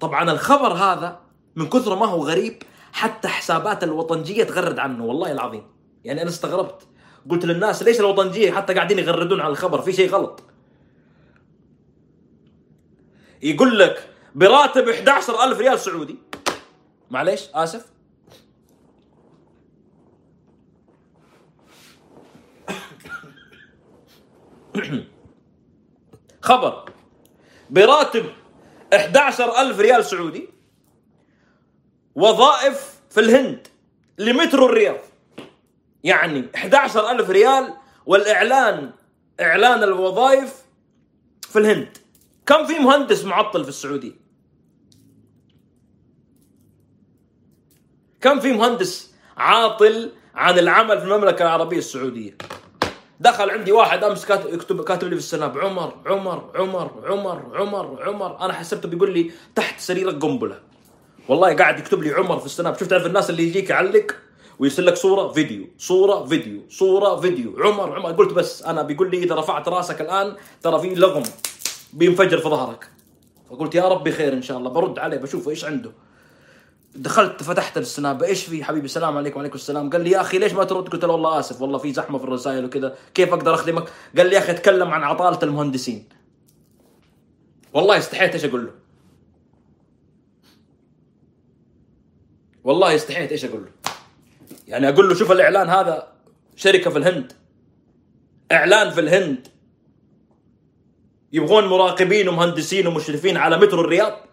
طبعا الخبر هذا من كثر ما هو غريب حتى حسابات الوطنجية تغرد عنه والله العظيم. يعني أنا استغربت. قلت للناس ليش الوطنجية حتى قاعدين يغردون على الخبر؟ في شيء غلط. يقول لك براتب 11000 ريال سعودي. معليش آسف. خبر. براتب 11000 ريال سعودي وظائف في الهند لمترو الرياض. يعني 11000 ريال والإعلان إعلان الوظائف في الهند. كم في مهندس معطل في السعودية؟ كم في مهندس عاطل عن العمل في المملكة العربية السعودية؟ دخل عندي واحد امس كاتب يكتب كاتب لي في السناب عمر عمر عمر عمر عمر عمر. أنا حسبته بيقول لي تحت سريرك قنبلة. والله قاعد يكتب لي عمر في السناب. شفت تعرف الناس اللي يجيك يعلق؟ ويرسل لك صورة فيديو صورة فيديو صورة فيديو. عمر عمر. قلت بس أنا بيقول لي إذا رفعت راسك الآن ترى في لغم بينفجر في ظهرك. فقلت يا ربي خير إن شاء الله. برد عليه بشوف إيش عنده. دخلت فتحت السناب. إيش في؟ حبيبي السلام عليكم وعليكم السلام. قال لي يا أخي ليش ما ترد؟ قلت له والله آسف والله في زحمة في الرسائل وكذا. كيف أقدر أخدمك؟ قال لي يا أخي أتكلم عن عطالة المهندسين. والله استحيت إيش أقول له؟ والله استحيت إيش أقول له؟ يعني أقول له شوف الإعلان هذا شركة في الهند. إعلان في الهند. يبغون مراقبين ومهندسين ومشرفين على مترو الرياض.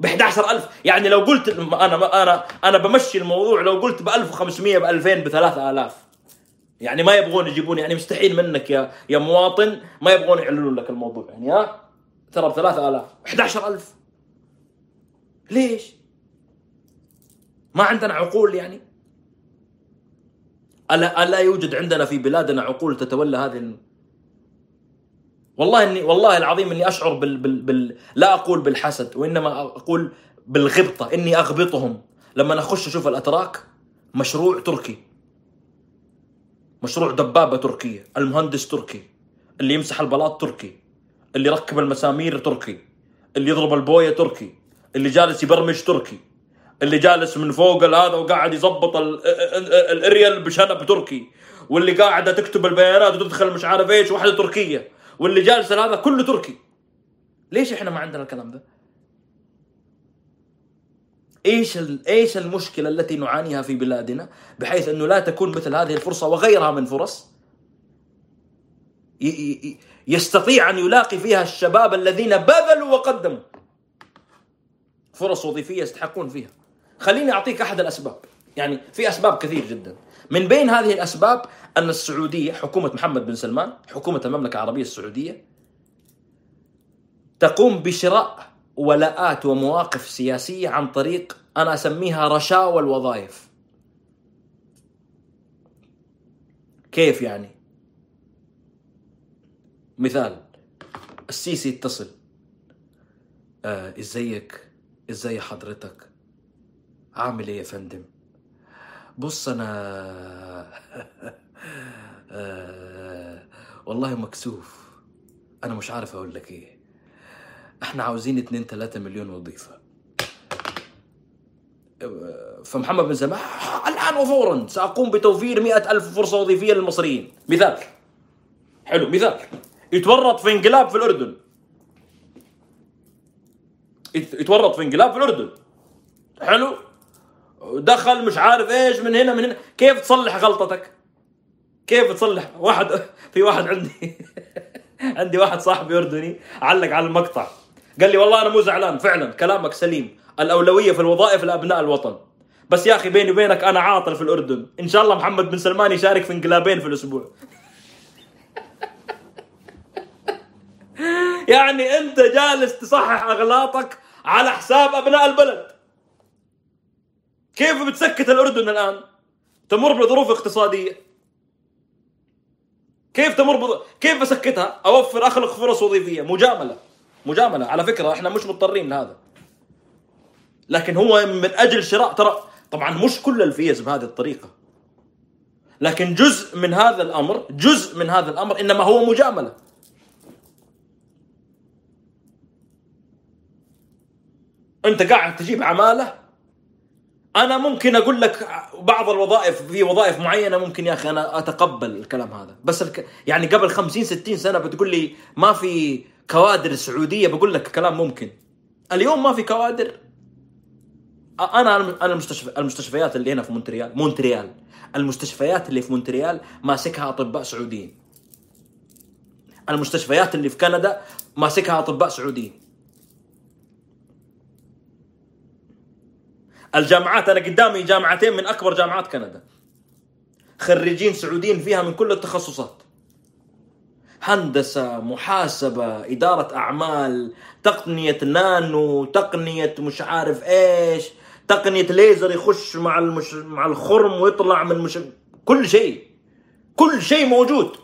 ب 11000 يعني لو قلت أنا أنا أنا بمشي الموضوع لو قلت ب 1500 ب 2000 ب 3000 يعني ما يبغون يجيبون يعني مستحيل منك يا يا مواطن ما يبغون يعلنون لك الموضوع يعني ها؟ ترى ب 3000 11000 ليش؟ ما عندنا عقول يعني؟ ألا ألا يوجد عندنا في بلادنا عقول تتولى هذه والله اني والله العظيم إني أشعر بال, بال, بال لا أقول بالحسد وإنما أقول بالغبطة إني أغبطهم. لما اخش أشوف الأتراك مشروع تركي. مشروع دبابة تركية المهندس تركي. اللي يمسح البلاط تركي. اللي يركب المسامير تركي. اللي يضرب البوية تركي. اللي جالس يبرمج تركي. اللي جالس من فوق هذا وقاعد يظبط الأريال بشنب تركي. واللي قاعدة تكتب البيانات وتدخل مش عارف إيش واحدة تركية. واللي جالس هذا كله تركي. ليش إحنا ما عندنا الكلام ده؟ إيش إيش المشكلة التي نعانيها في بلادنا بحيث أنه لا تكون مثل هذه الفرصة وغيرها من فرص؟ يستطيع أن يلاقي فيها الشباب الذين بذلوا وقدموا. فرص وظيفية يستحقون فيها. خليني أعطيك أحد الأسباب. يعني في أسباب كثير جدا. من بين هذه الأسباب أن السعودية حكومة محمد بن سلمان حكومة المملكة العربية السعودية تقوم بشراء ولاءات ومواقف سياسية عن طريق أنا أسميها رشاوى الوظائف. كيف يعني؟ مثال السيسي يتصل آه إزيك؟ إزاي حضرتك؟ عامل إيه يا فندم؟ بص أنا آه والله مكسوف. أنا مش عارف أقول لك إيه. إحنا عاوزين 2 3 مليون وظيفة. فمحمد بن سلمان الآن وفورا سأقوم بتوفير مئة ألف فرصة وظيفية للمصريين. مثال. حلو مثال. يتورط في انقلاب في الأردن. يتورط في انقلاب في الأردن. حلو. دخل مش عارف إيش من هنا من هنا. كيف تصلح غلطتك؟ كيف تصلح؟ واحد في واحد عندي. عندي واحد صاحبي أردني علق على المقطع. قال لي والله أنا مو زعلان فعلا كلامك سليم. الأولوية في الوظائف لأبناء الوطن. بس يا أخي بيني وبينك أنا عاطل في الأردن. إن شاء الله محمد بن سلمان يشارك في انقلابين في الأسبوع. يعني أنت جالس تصحح أغلاطك على حساب أبناء البلد. كيف بتسكت الأردن الآن؟ تمر بظروف اقتصادية. كيف تمر بض... كيف بسكتها؟ أوفر اخلق فرص وظيفية. مجاملة. مجاملة. على فكرة إحنا مش مضطرين لهذا. لكن هو من أجل شراء ترى طبعا مش كل الفيز بهذه الطريقة. لكن جزء من هذا الأمر جزء من هذا الأمر إنما هو مجاملة. أنت قاعد تجيب عمالة أنا ممكن أقول لك بعض الوظائف في وظائف معينة ممكن يا أخي أنا أتقبل الكلام هذا. بس الك... يعني قبل 50 60 سنة بتقول لي ما في كوادر سعودية بقول لك كلام ممكن. اليوم ما في كوادر. أنا أنا المستشفى المستشفيات اللي هنا في مونتريال مونتريال. المستشفيات اللي في مونتريال ماسكها أطباء سعوديين. المستشفيات اللي في كندا ماسكها أطباء سعوديين. الجامعات أنا قدامي جامعتين من أكبر جامعات كندا. خريجين سعوديين فيها من كل التخصصات. هندسة محاسبة إدارة أعمال تقنية نانو تقنية مش عارف إيش تقنية ليزر يخش مع المش... مع الخرم ويطلع من مش... كل شيء. كل شيء موجود.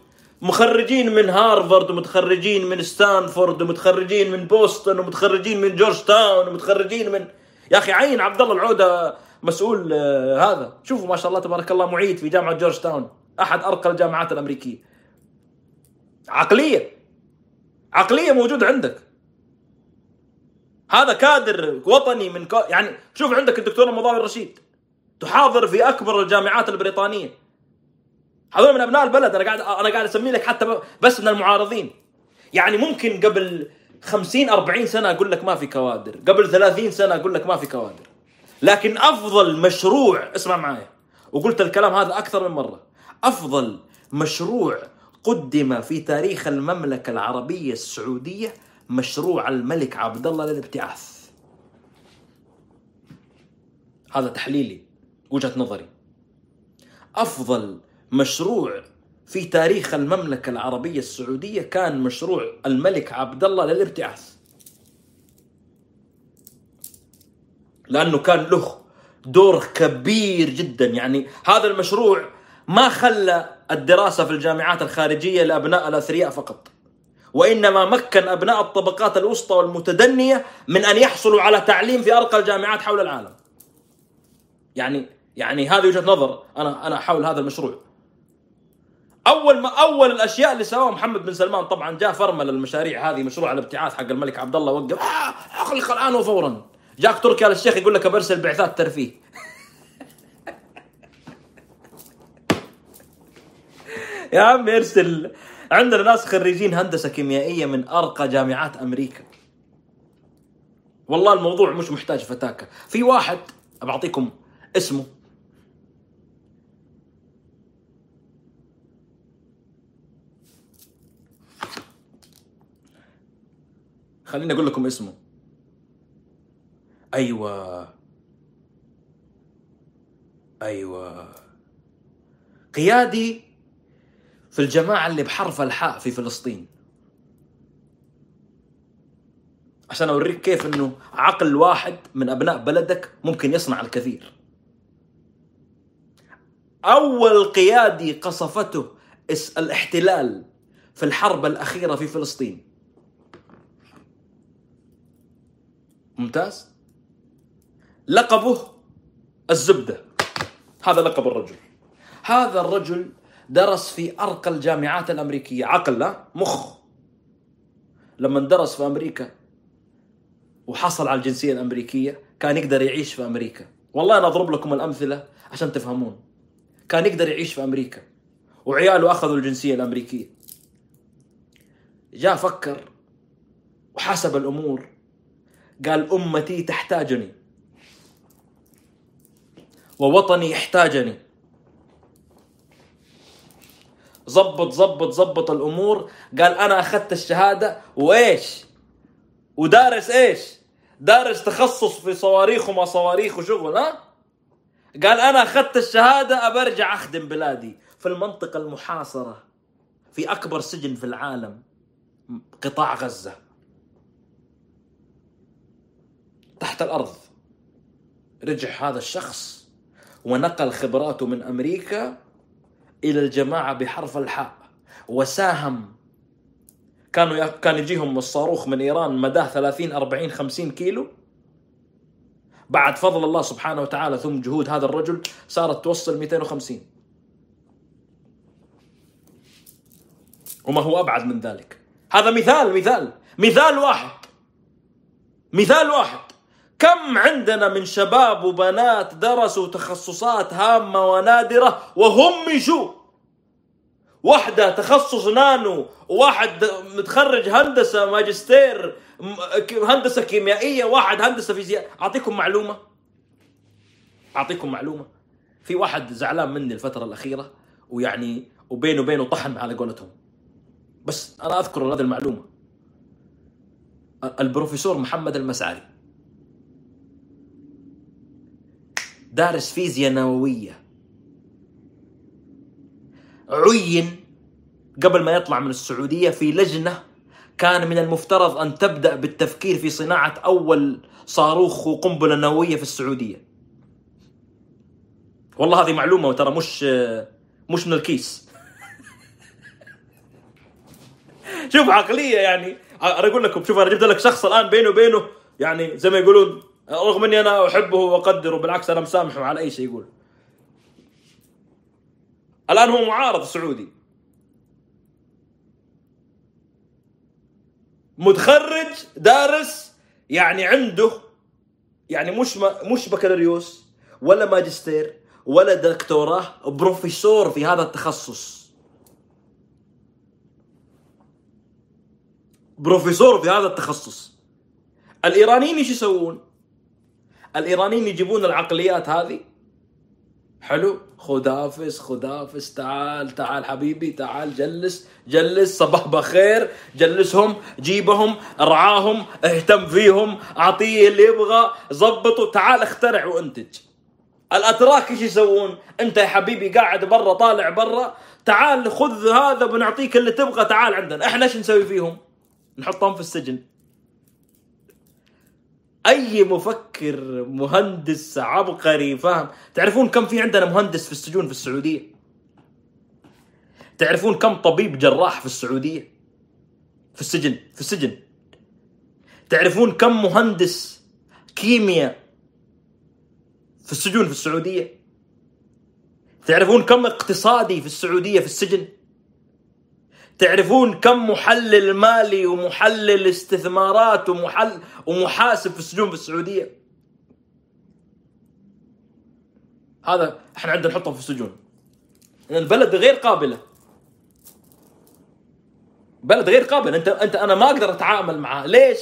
مخرجين من هارفارد ومتخرجين من ستانفورد ومتخرجين من بوسطن ومتخرجين من جورج تاون ومتخرجين من يا أخي عين عبد الله العوده مسؤول آه هذا. شوفوا ما شاء الله تبارك الله معيد في جامعة جورج تاون أحد أرقى الجامعات الأمريكية. عقلية عقلية موجودة عندك. هذا كادر وطني من كو... يعني شوف عندك الدكتور مضاوي الرشيد تحاضر في أكبر الجامعات البريطانية. هذول من أبناء البلد أنا قاعد أنا قاعد أسمي لك حتى بس من المعارضين. يعني ممكن قبل 50 40 سنة أقول لك ما في كوادر. قبل 30 سنة أقول لك ما في كوادر. لكن أفضل مشروع اسمع معايا وقلت الكلام هذا أكثر من مرة. أفضل مشروع قدم في تاريخ المملكة العربية السعودية مشروع الملك عبد الله للابتعاث. هذا تحليلي وجهة نظري. أفضل مشروع في تاريخ المملكة العربية السعودية كان مشروع الملك عبد الله للابتعاث لأنه كان له دور كبير جدا. يعني هذا المشروع ما خلى الدراسة في الجامعات الخارجية لأبناء الأثرياء فقط وإنما مكن أبناء الطبقات الوسطى والمتدنية من أن يحصلوا على تعليم في أرقى الجامعات حول العالم. يعني يعني هذه وجهة نظر أنا أنا حول هذا المشروع. أول ما أول الأشياء اللي سواها محمد بن سلمان طبعا جاء فرمل المشاريع هذه مشروع الابتعاث حق الملك عبد الله وقف آه أخلق الآن وفورا. جاك تركي آل الشيخ يقول لك برسل بعثات ترفيه. يا عم ارسل. عندنا ناس خريجين هندسة كيميائية من أرقى جامعات أمريكا. والله الموضوع مش محتاج فتاكة. في واحد بعطيكم اسمه. خليني أقول لكم اسمه. أيوه. أيوه. قيادي في الجماعة اللي بحرف الحاء في فلسطين. عشان أوريك كيف إنه عقل واحد من أبناء بلدك ممكن يصنع الكثير. أول قيادي قصفته الاحتلال في الحرب الأخيرة في فلسطين. ممتاز. لقبه الزبدة. هذا لقب الرجل. هذا الرجل درس في أرقى الجامعات الأمريكية. عقل لا مخ. لما درس في أمريكا وحصل على الجنسية الأمريكية كان يقدر يعيش في أمريكا. والله أنا أضرب لكم الأمثلة عشان تفهمون. كان يقدر يعيش في أمريكا وعياله أخذوا الجنسية الأمريكية. جاء فكر وحسب الأمور. قال أمتي تحتاجني. ووطني يحتاجني زبط زبط زبط الأمور. قال أنا أخذت الشهادة. وإيش؟ ودارس إيش؟ دارس تخصص في صواريخ وما صواريخ وشغل ها؟ قال أنا أخذت الشهادة أبرجع أخدم بلادي في المنطقة المحاصرة في أكبر سجن في العالم قطاع غزة. تحت الأرض. رجع هذا الشخص ونقل خبراته من أمريكا إلى الجماعة بحرف الحاء. وساهم. كانوا كان يجيهم الصاروخ من إيران مداه 30 40 50 كيلو. بعد فضل الله سبحانه وتعالى ثم جهود هذا الرجل صارت توصل 250 وما هو أبعد من ذلك. هذا مثال مثال مثال واحد. مثال واحد. كم عندنا من شباب وبنات درسوا تخصصات هامة ونادرة وهم شو واحدة تخصص نانو وواحد متخرج هندسة ماجستير هندسة كيميائية واحد هندسة فيزياء. أعطيكم معلومة؟ أعطيكم معلومة. في واحد زعلان مني الفترة الأخيرة ويعني وبينه وبينه طحن على قولتهم. بس أنا أذكر هذه المعلومة. البروفيسور محمد المسعري. دارس فيزياء نووية. عين قبل ما يطلع من السعودية في لجنة كان من المفترض أن تبدأ بالتفكير في صناعة أول صاروخ وقنبلة نووية في السعودية. والله هذه معلومة وترى مش مش من الكيس. شوف عقلية يعني أنا أقول لكم شوف أنا جبت لك شخص الآن بينه وبينه يعني زي ما يقولون رغم إني أنا أحبه وأقدره بالعكس أنا مسامحه على أي شيء يقول. الآن هو معارض سعودي. متخرج دارس يعني عنده يعني مش ما مش بكالوريوس ولا ماجستير ولا دكتوراه بروفيسور في هذا التخصص. بروفيسور في هذا التخصص. الإيرانيين إيش يسوون؟ الإيرانيين يجيبون العقليات هذه؟ حلو. خدافس خدافس تعال تعال حبيبي تعال جلس جلس صباح بخير. جلسهم جيبهم ارعاهم اهتم فيهم أعطيه اللي يبغى ظبطه تعال اخترع وانتج. الأتراك إيش يسوون؟ أنت يا حبيبي قاعد برا طالع برا تعال خذ هذا بنعطيك اللي تبغى تعال عندنا. إحنا إيش نسوي فيهم؟ نحطهم في السجن. أي مفكر مهندس عبقري فاهم؟ تعرفون كم في عندنا مهندس في السجون في السعودية؟ تعرفون كم طبيب جراح في السعودية؟ في السجن في السجن. تعرفون كم مهندس كيمياء في السجون في السعودية؟ تعرفون كم اقتصادي في السعودية في السجن؟ تعرفون كم محلل مالي ومحلل استثمارات ومحل ومحاسب في السجون في السعودية؟ هذا إحنا عندنا نحطهم في السجون. البلد غير قابلة. بلد غير قابل انت انت أنا ما أقدر أتعامل معاه ليش؟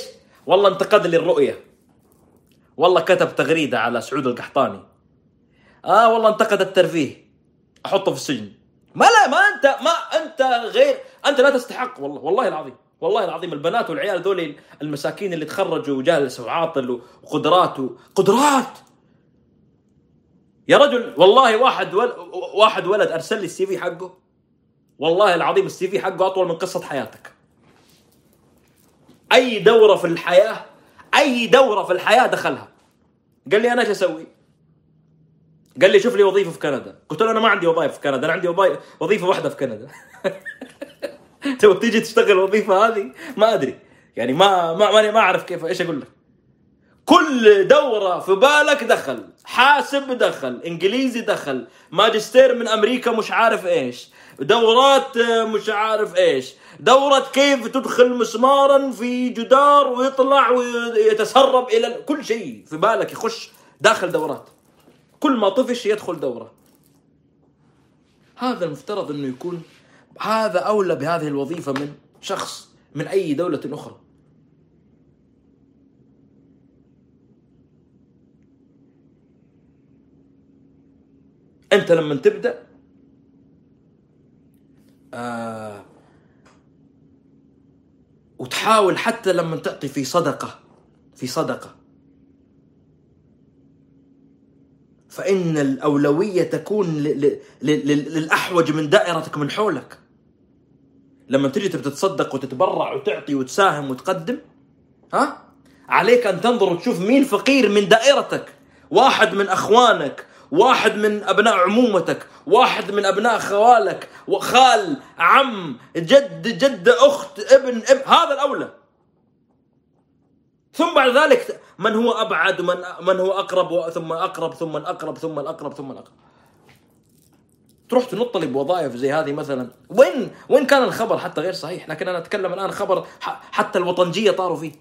والله انتقد لي الرؤية. والله كتب تغريدة على سعود القحطاني. آه والله انتقد الترفيه أحطه في السجن. ما لا ما انت ما أنت غير أنت لا تستحق والله والله العظيم والله العظيم البنات والعيال ذول المساكين اللي تخرجوا وجالس وعاطل وقدرات قدرات. يا رجل والله واحد ول... واحد ولد أرسل لي السي في حقه. والله العظيم السي في حقه أطول من قصة حياتك. أي دورة في الحياة أي دورة في الحياة دخلها. قال لي أنا إيش أسوي؟ قال لي شوف لي وظيفة في كندا. قلت له أنا ما عندي وظائف في كندا أنا عندي وظيفة واحدة في كندا. تبغى تيجي تشتغل الوظيفه هذه؟ ما أدري. يعني ما ما ماني ما أعرف كيف إيش أقول لك. كل دورة في بالك دخل. حاسب دخل. إنجليزي دخل. ماجستير من أمريكا مش عارف إيش. دورات مش عارف إيش. دورة كيف تدخل مسمارا في جدار ويطلع ويتسرب إلى كل شيء في بالك يخش داخل دورات. كل ما طفش يدخل دورة. هذا المفترض إنه يكون هذا أولى بهذه الوظيفة من شخص من أي دولة أخرى. أنت لما تبدأ آه وتحاول حتى لما تعطي في صدقة في صدقة فإن الأولوية تكون للأحوج من دائرتك من حولك. لما تجي تتصدق وتتبرع وتعطي وتساهم وتقدم ها؟ عليك أن تنظر وتشوف مين فقير من دائرتك واحد من أخوانك واحد من أبناء عمومتك واحد من أبناء خوالك وخال عم جد جد أخت ابن, ابن هذا الأولى. ثم بعد ذلك من هو أبعد من من هو أقرب ثم أقرب ثم الاقرب ثم الاقرب ثم الاقرب تروح تنط لي بوظائف زي هذه مثلا. وين وين كان الخبر حتى غير صحيح؟ لكن أنا أتكلم الآن خبر حتى الوطنجية طاروا فيه.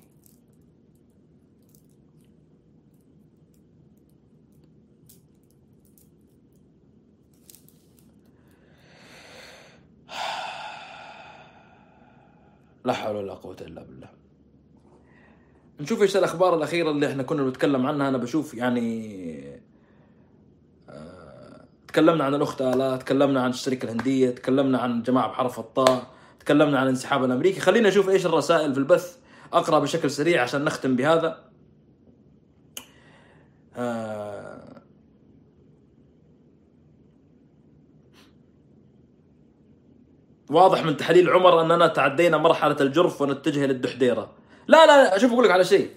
لا حول ولا قوة إلا بالله. نشوف إيش الأخبار الأخيرة اللي إحنا كنا بنتكلم عنها. أنا بشوف يعني تكلمنا عن الاخت الاء تكلمنا عن الشركة الهندية تكلمنا عن جماعة بحرف الطاء تكلمنا عن الانسحاب الأمريكي. خلينا نشوف إيش الرسائل في البث أقرأ بشكل سريع عشان نختم بهذا. آه، واضح من تحليل عمر أننا تعدينا مرحلة الجرف ونتجه للدحديره لا لا شوف أقول لك على شيء.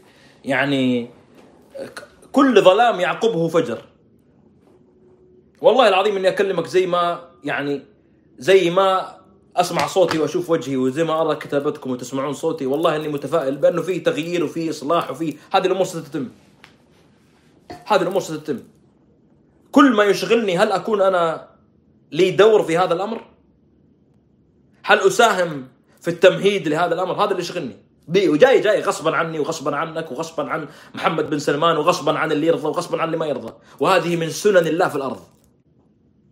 يعني كل ظلام يعقبه فجر. والله العظيم إني أكلمك زي ما يعني زي ما أسمع صوتي وأشوف وجهي وزي ما أرى كتابتكم وتسمعون صوتي والله إني متفائل بأنه في تغيير وفي إصلاح وفي هذه الأمور ستتم. هذه الأمور ستتم. كل ما يشغلني هل أكون أنا لي دور في هذا الأمر؟ هل أساهم في التمهيد لهذا الأمر؟ هذا اللي يشغلني. بي وجاي جاي غصبا عني وغصبا عنك وغصبا عن محمد بن سلمان وغصبا عن اللي يرضى وغصبا عن اللي ما يرضى. وهذه من سنن الله في الأرض.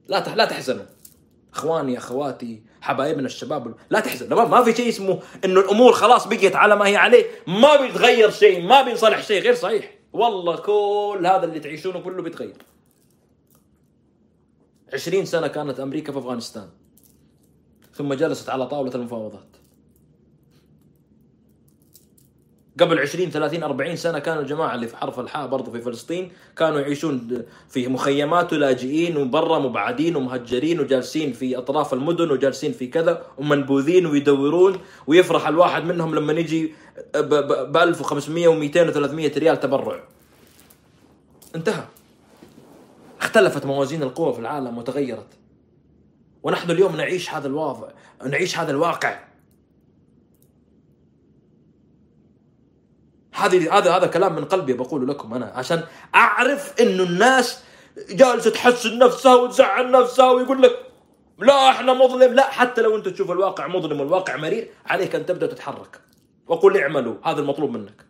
لا لا تحزنوا. اخواني اخواتي حبايبنا الشباب لا تحزن ما, في شيء اسمه إنه الأمور خلاص بقيت على ما هي عليه ما بيتغير شيء ما بينصلح شيء غير صحيح. والله كل هذا اللي تعيشونه كله بيتغير. عشرين سنة كانت أمريكا في أفغانستان. ثم جلست على طاولة المفاوضات. قبل 20 30 40 سنة كانوا الجماعة اللي في حرف الحاء برضه في فلسطين كانوا يعيشون في مخيمات ولاجئين وبرا مبعدين ومهجرين وجالسين في أطراف المدن وجالسين في كذا ومنبوذين ويدورون ويفرح الواحد منهم لما يجي ب 1500 و200 و300 ريال تبرع. انتهى. اختلفت موازين القوى في العالم وتغيرت. ونحن اليوم نعيش هذا الواقع نعيش هذا الواقع. هذه هذا هذا كلام من قلبي بقوله لكم أنا عشان أعرف إنه الناس جالسة تحسن نفسها وتزعل نفسها ويقول لك لا إحنا مظلم. لا حتى لو أنت تشوف الواقع مظلم والواقع مرير عليك أن تبدأ تتحرك. وقل اعملوا هذا المطلوب منك.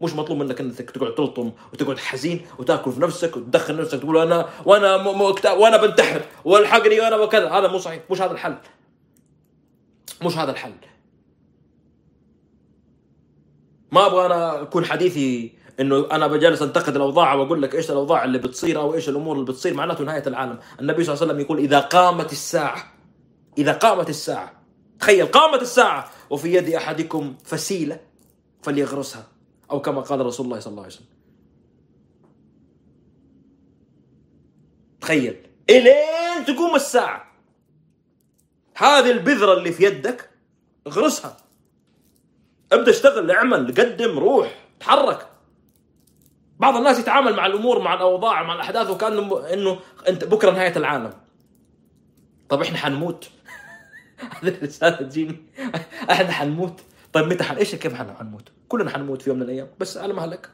مش مطلوب منك انك تقعد تلطم وتقعد حزين وتأكل في نفسك وتدخل نفسك تقول أنا وأنا م... وأنا بنتحر والحقني وأنا وكذا. هذا مو صحيح مش هذا الحل. مش هذا الحل. ما أبغى أنا أكون حديثي إنه أنا بجلس أنتقد الأوضاع وأقول لك إيش الأوضاع اللي بتصير أو إيش الأمور اللي بتصير معناته نهاية العالم، النبي صلى الله عليه وسلم يقول إذا قامت الساعة إذا قامت الساعة تخيل قامت الساعة وفي يد أحدكم فسيلة فليغرسها أو كما قال رسول الله صلى الله عليه وسلم. تخيل. إلين تقوم الساعة. هذه البذرة اللي في يدك اغرسها. ابدأ اشتغل اعمل قدم روح تحرك. بعض الناس يتعامل مع الأمور مع الأوضاع مع الأحداث وكأنه إنه أنت بكرة نهاية العالم. طب إحنا حنموت؟ هذه الرساله تجيني إحنا حنموت؟ طيب متى حن إيش كيف إحنا حنموت؟ كلنا حنموت في يوم من الأيام. بس على مهلك.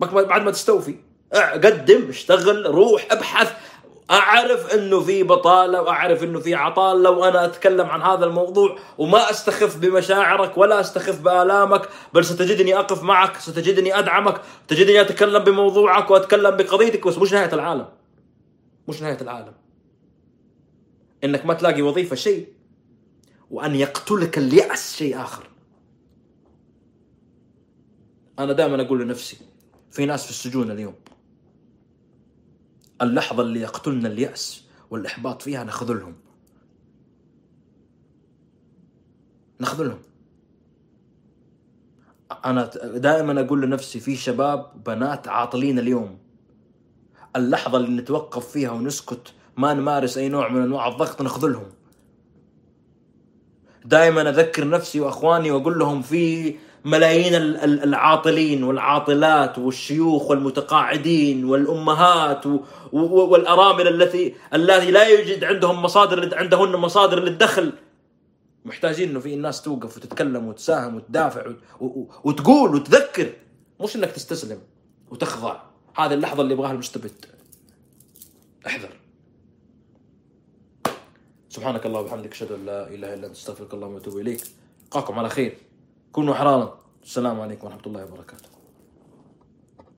بعد ما تستوفي قدم اشتغل روح ابحث. أعرف إنه في بطالة وأعرف إنه في عطاله وأنا أتكلم عن هذا الموضوع وما أستخف بمشاعرك ولا أستخف بآلامك بل ستجدني أقف معك ستجدني أدعمك تجدني أتكلم بموضوعك وأتكلم بقضيتك بس مش نهاية العالم. مش نهاية العالم. إنك ما تلاقي وظيفة شيء وأن يقتلك اليأس شيء آخر. أنا دائما أقول لنفسي في ناس في السجون اليوم اللحظة اللي يقتلنا اليأس والإحباط فيها نخذلهم نخذلهم أنا دائما أقول لنفسي في شباب بنات عاطلين اليوم. اللحظة اللي نتوقف فيها ونسكت ما نمارس أي نوع من أنواع الضغط نخذلهم دائما أذكر نفسي وأخواني وأقول لهم في ملايين العاطلين والعاطلات والشيوخ والمتقاعدين والأمهات والأرامل التي التي لا يوجد عندهم مصادر عندهن مصادر للدخل. محتاجين إنه في الناس توقف وتتكلم وتساهم وتدافع وتقول وتذكر. مش إنك تستسلم وتخضع. هذه اللحظة اللي يبغاها المستبد. احذر. سبحانك اللهم وبحمدك أشهد أن لا إله إلا أنت أستغفرك اللهم وأتوب إليك. ألقاكم على خير. كونوا احرارا السلام عليكم ورحمة الله وبركاته.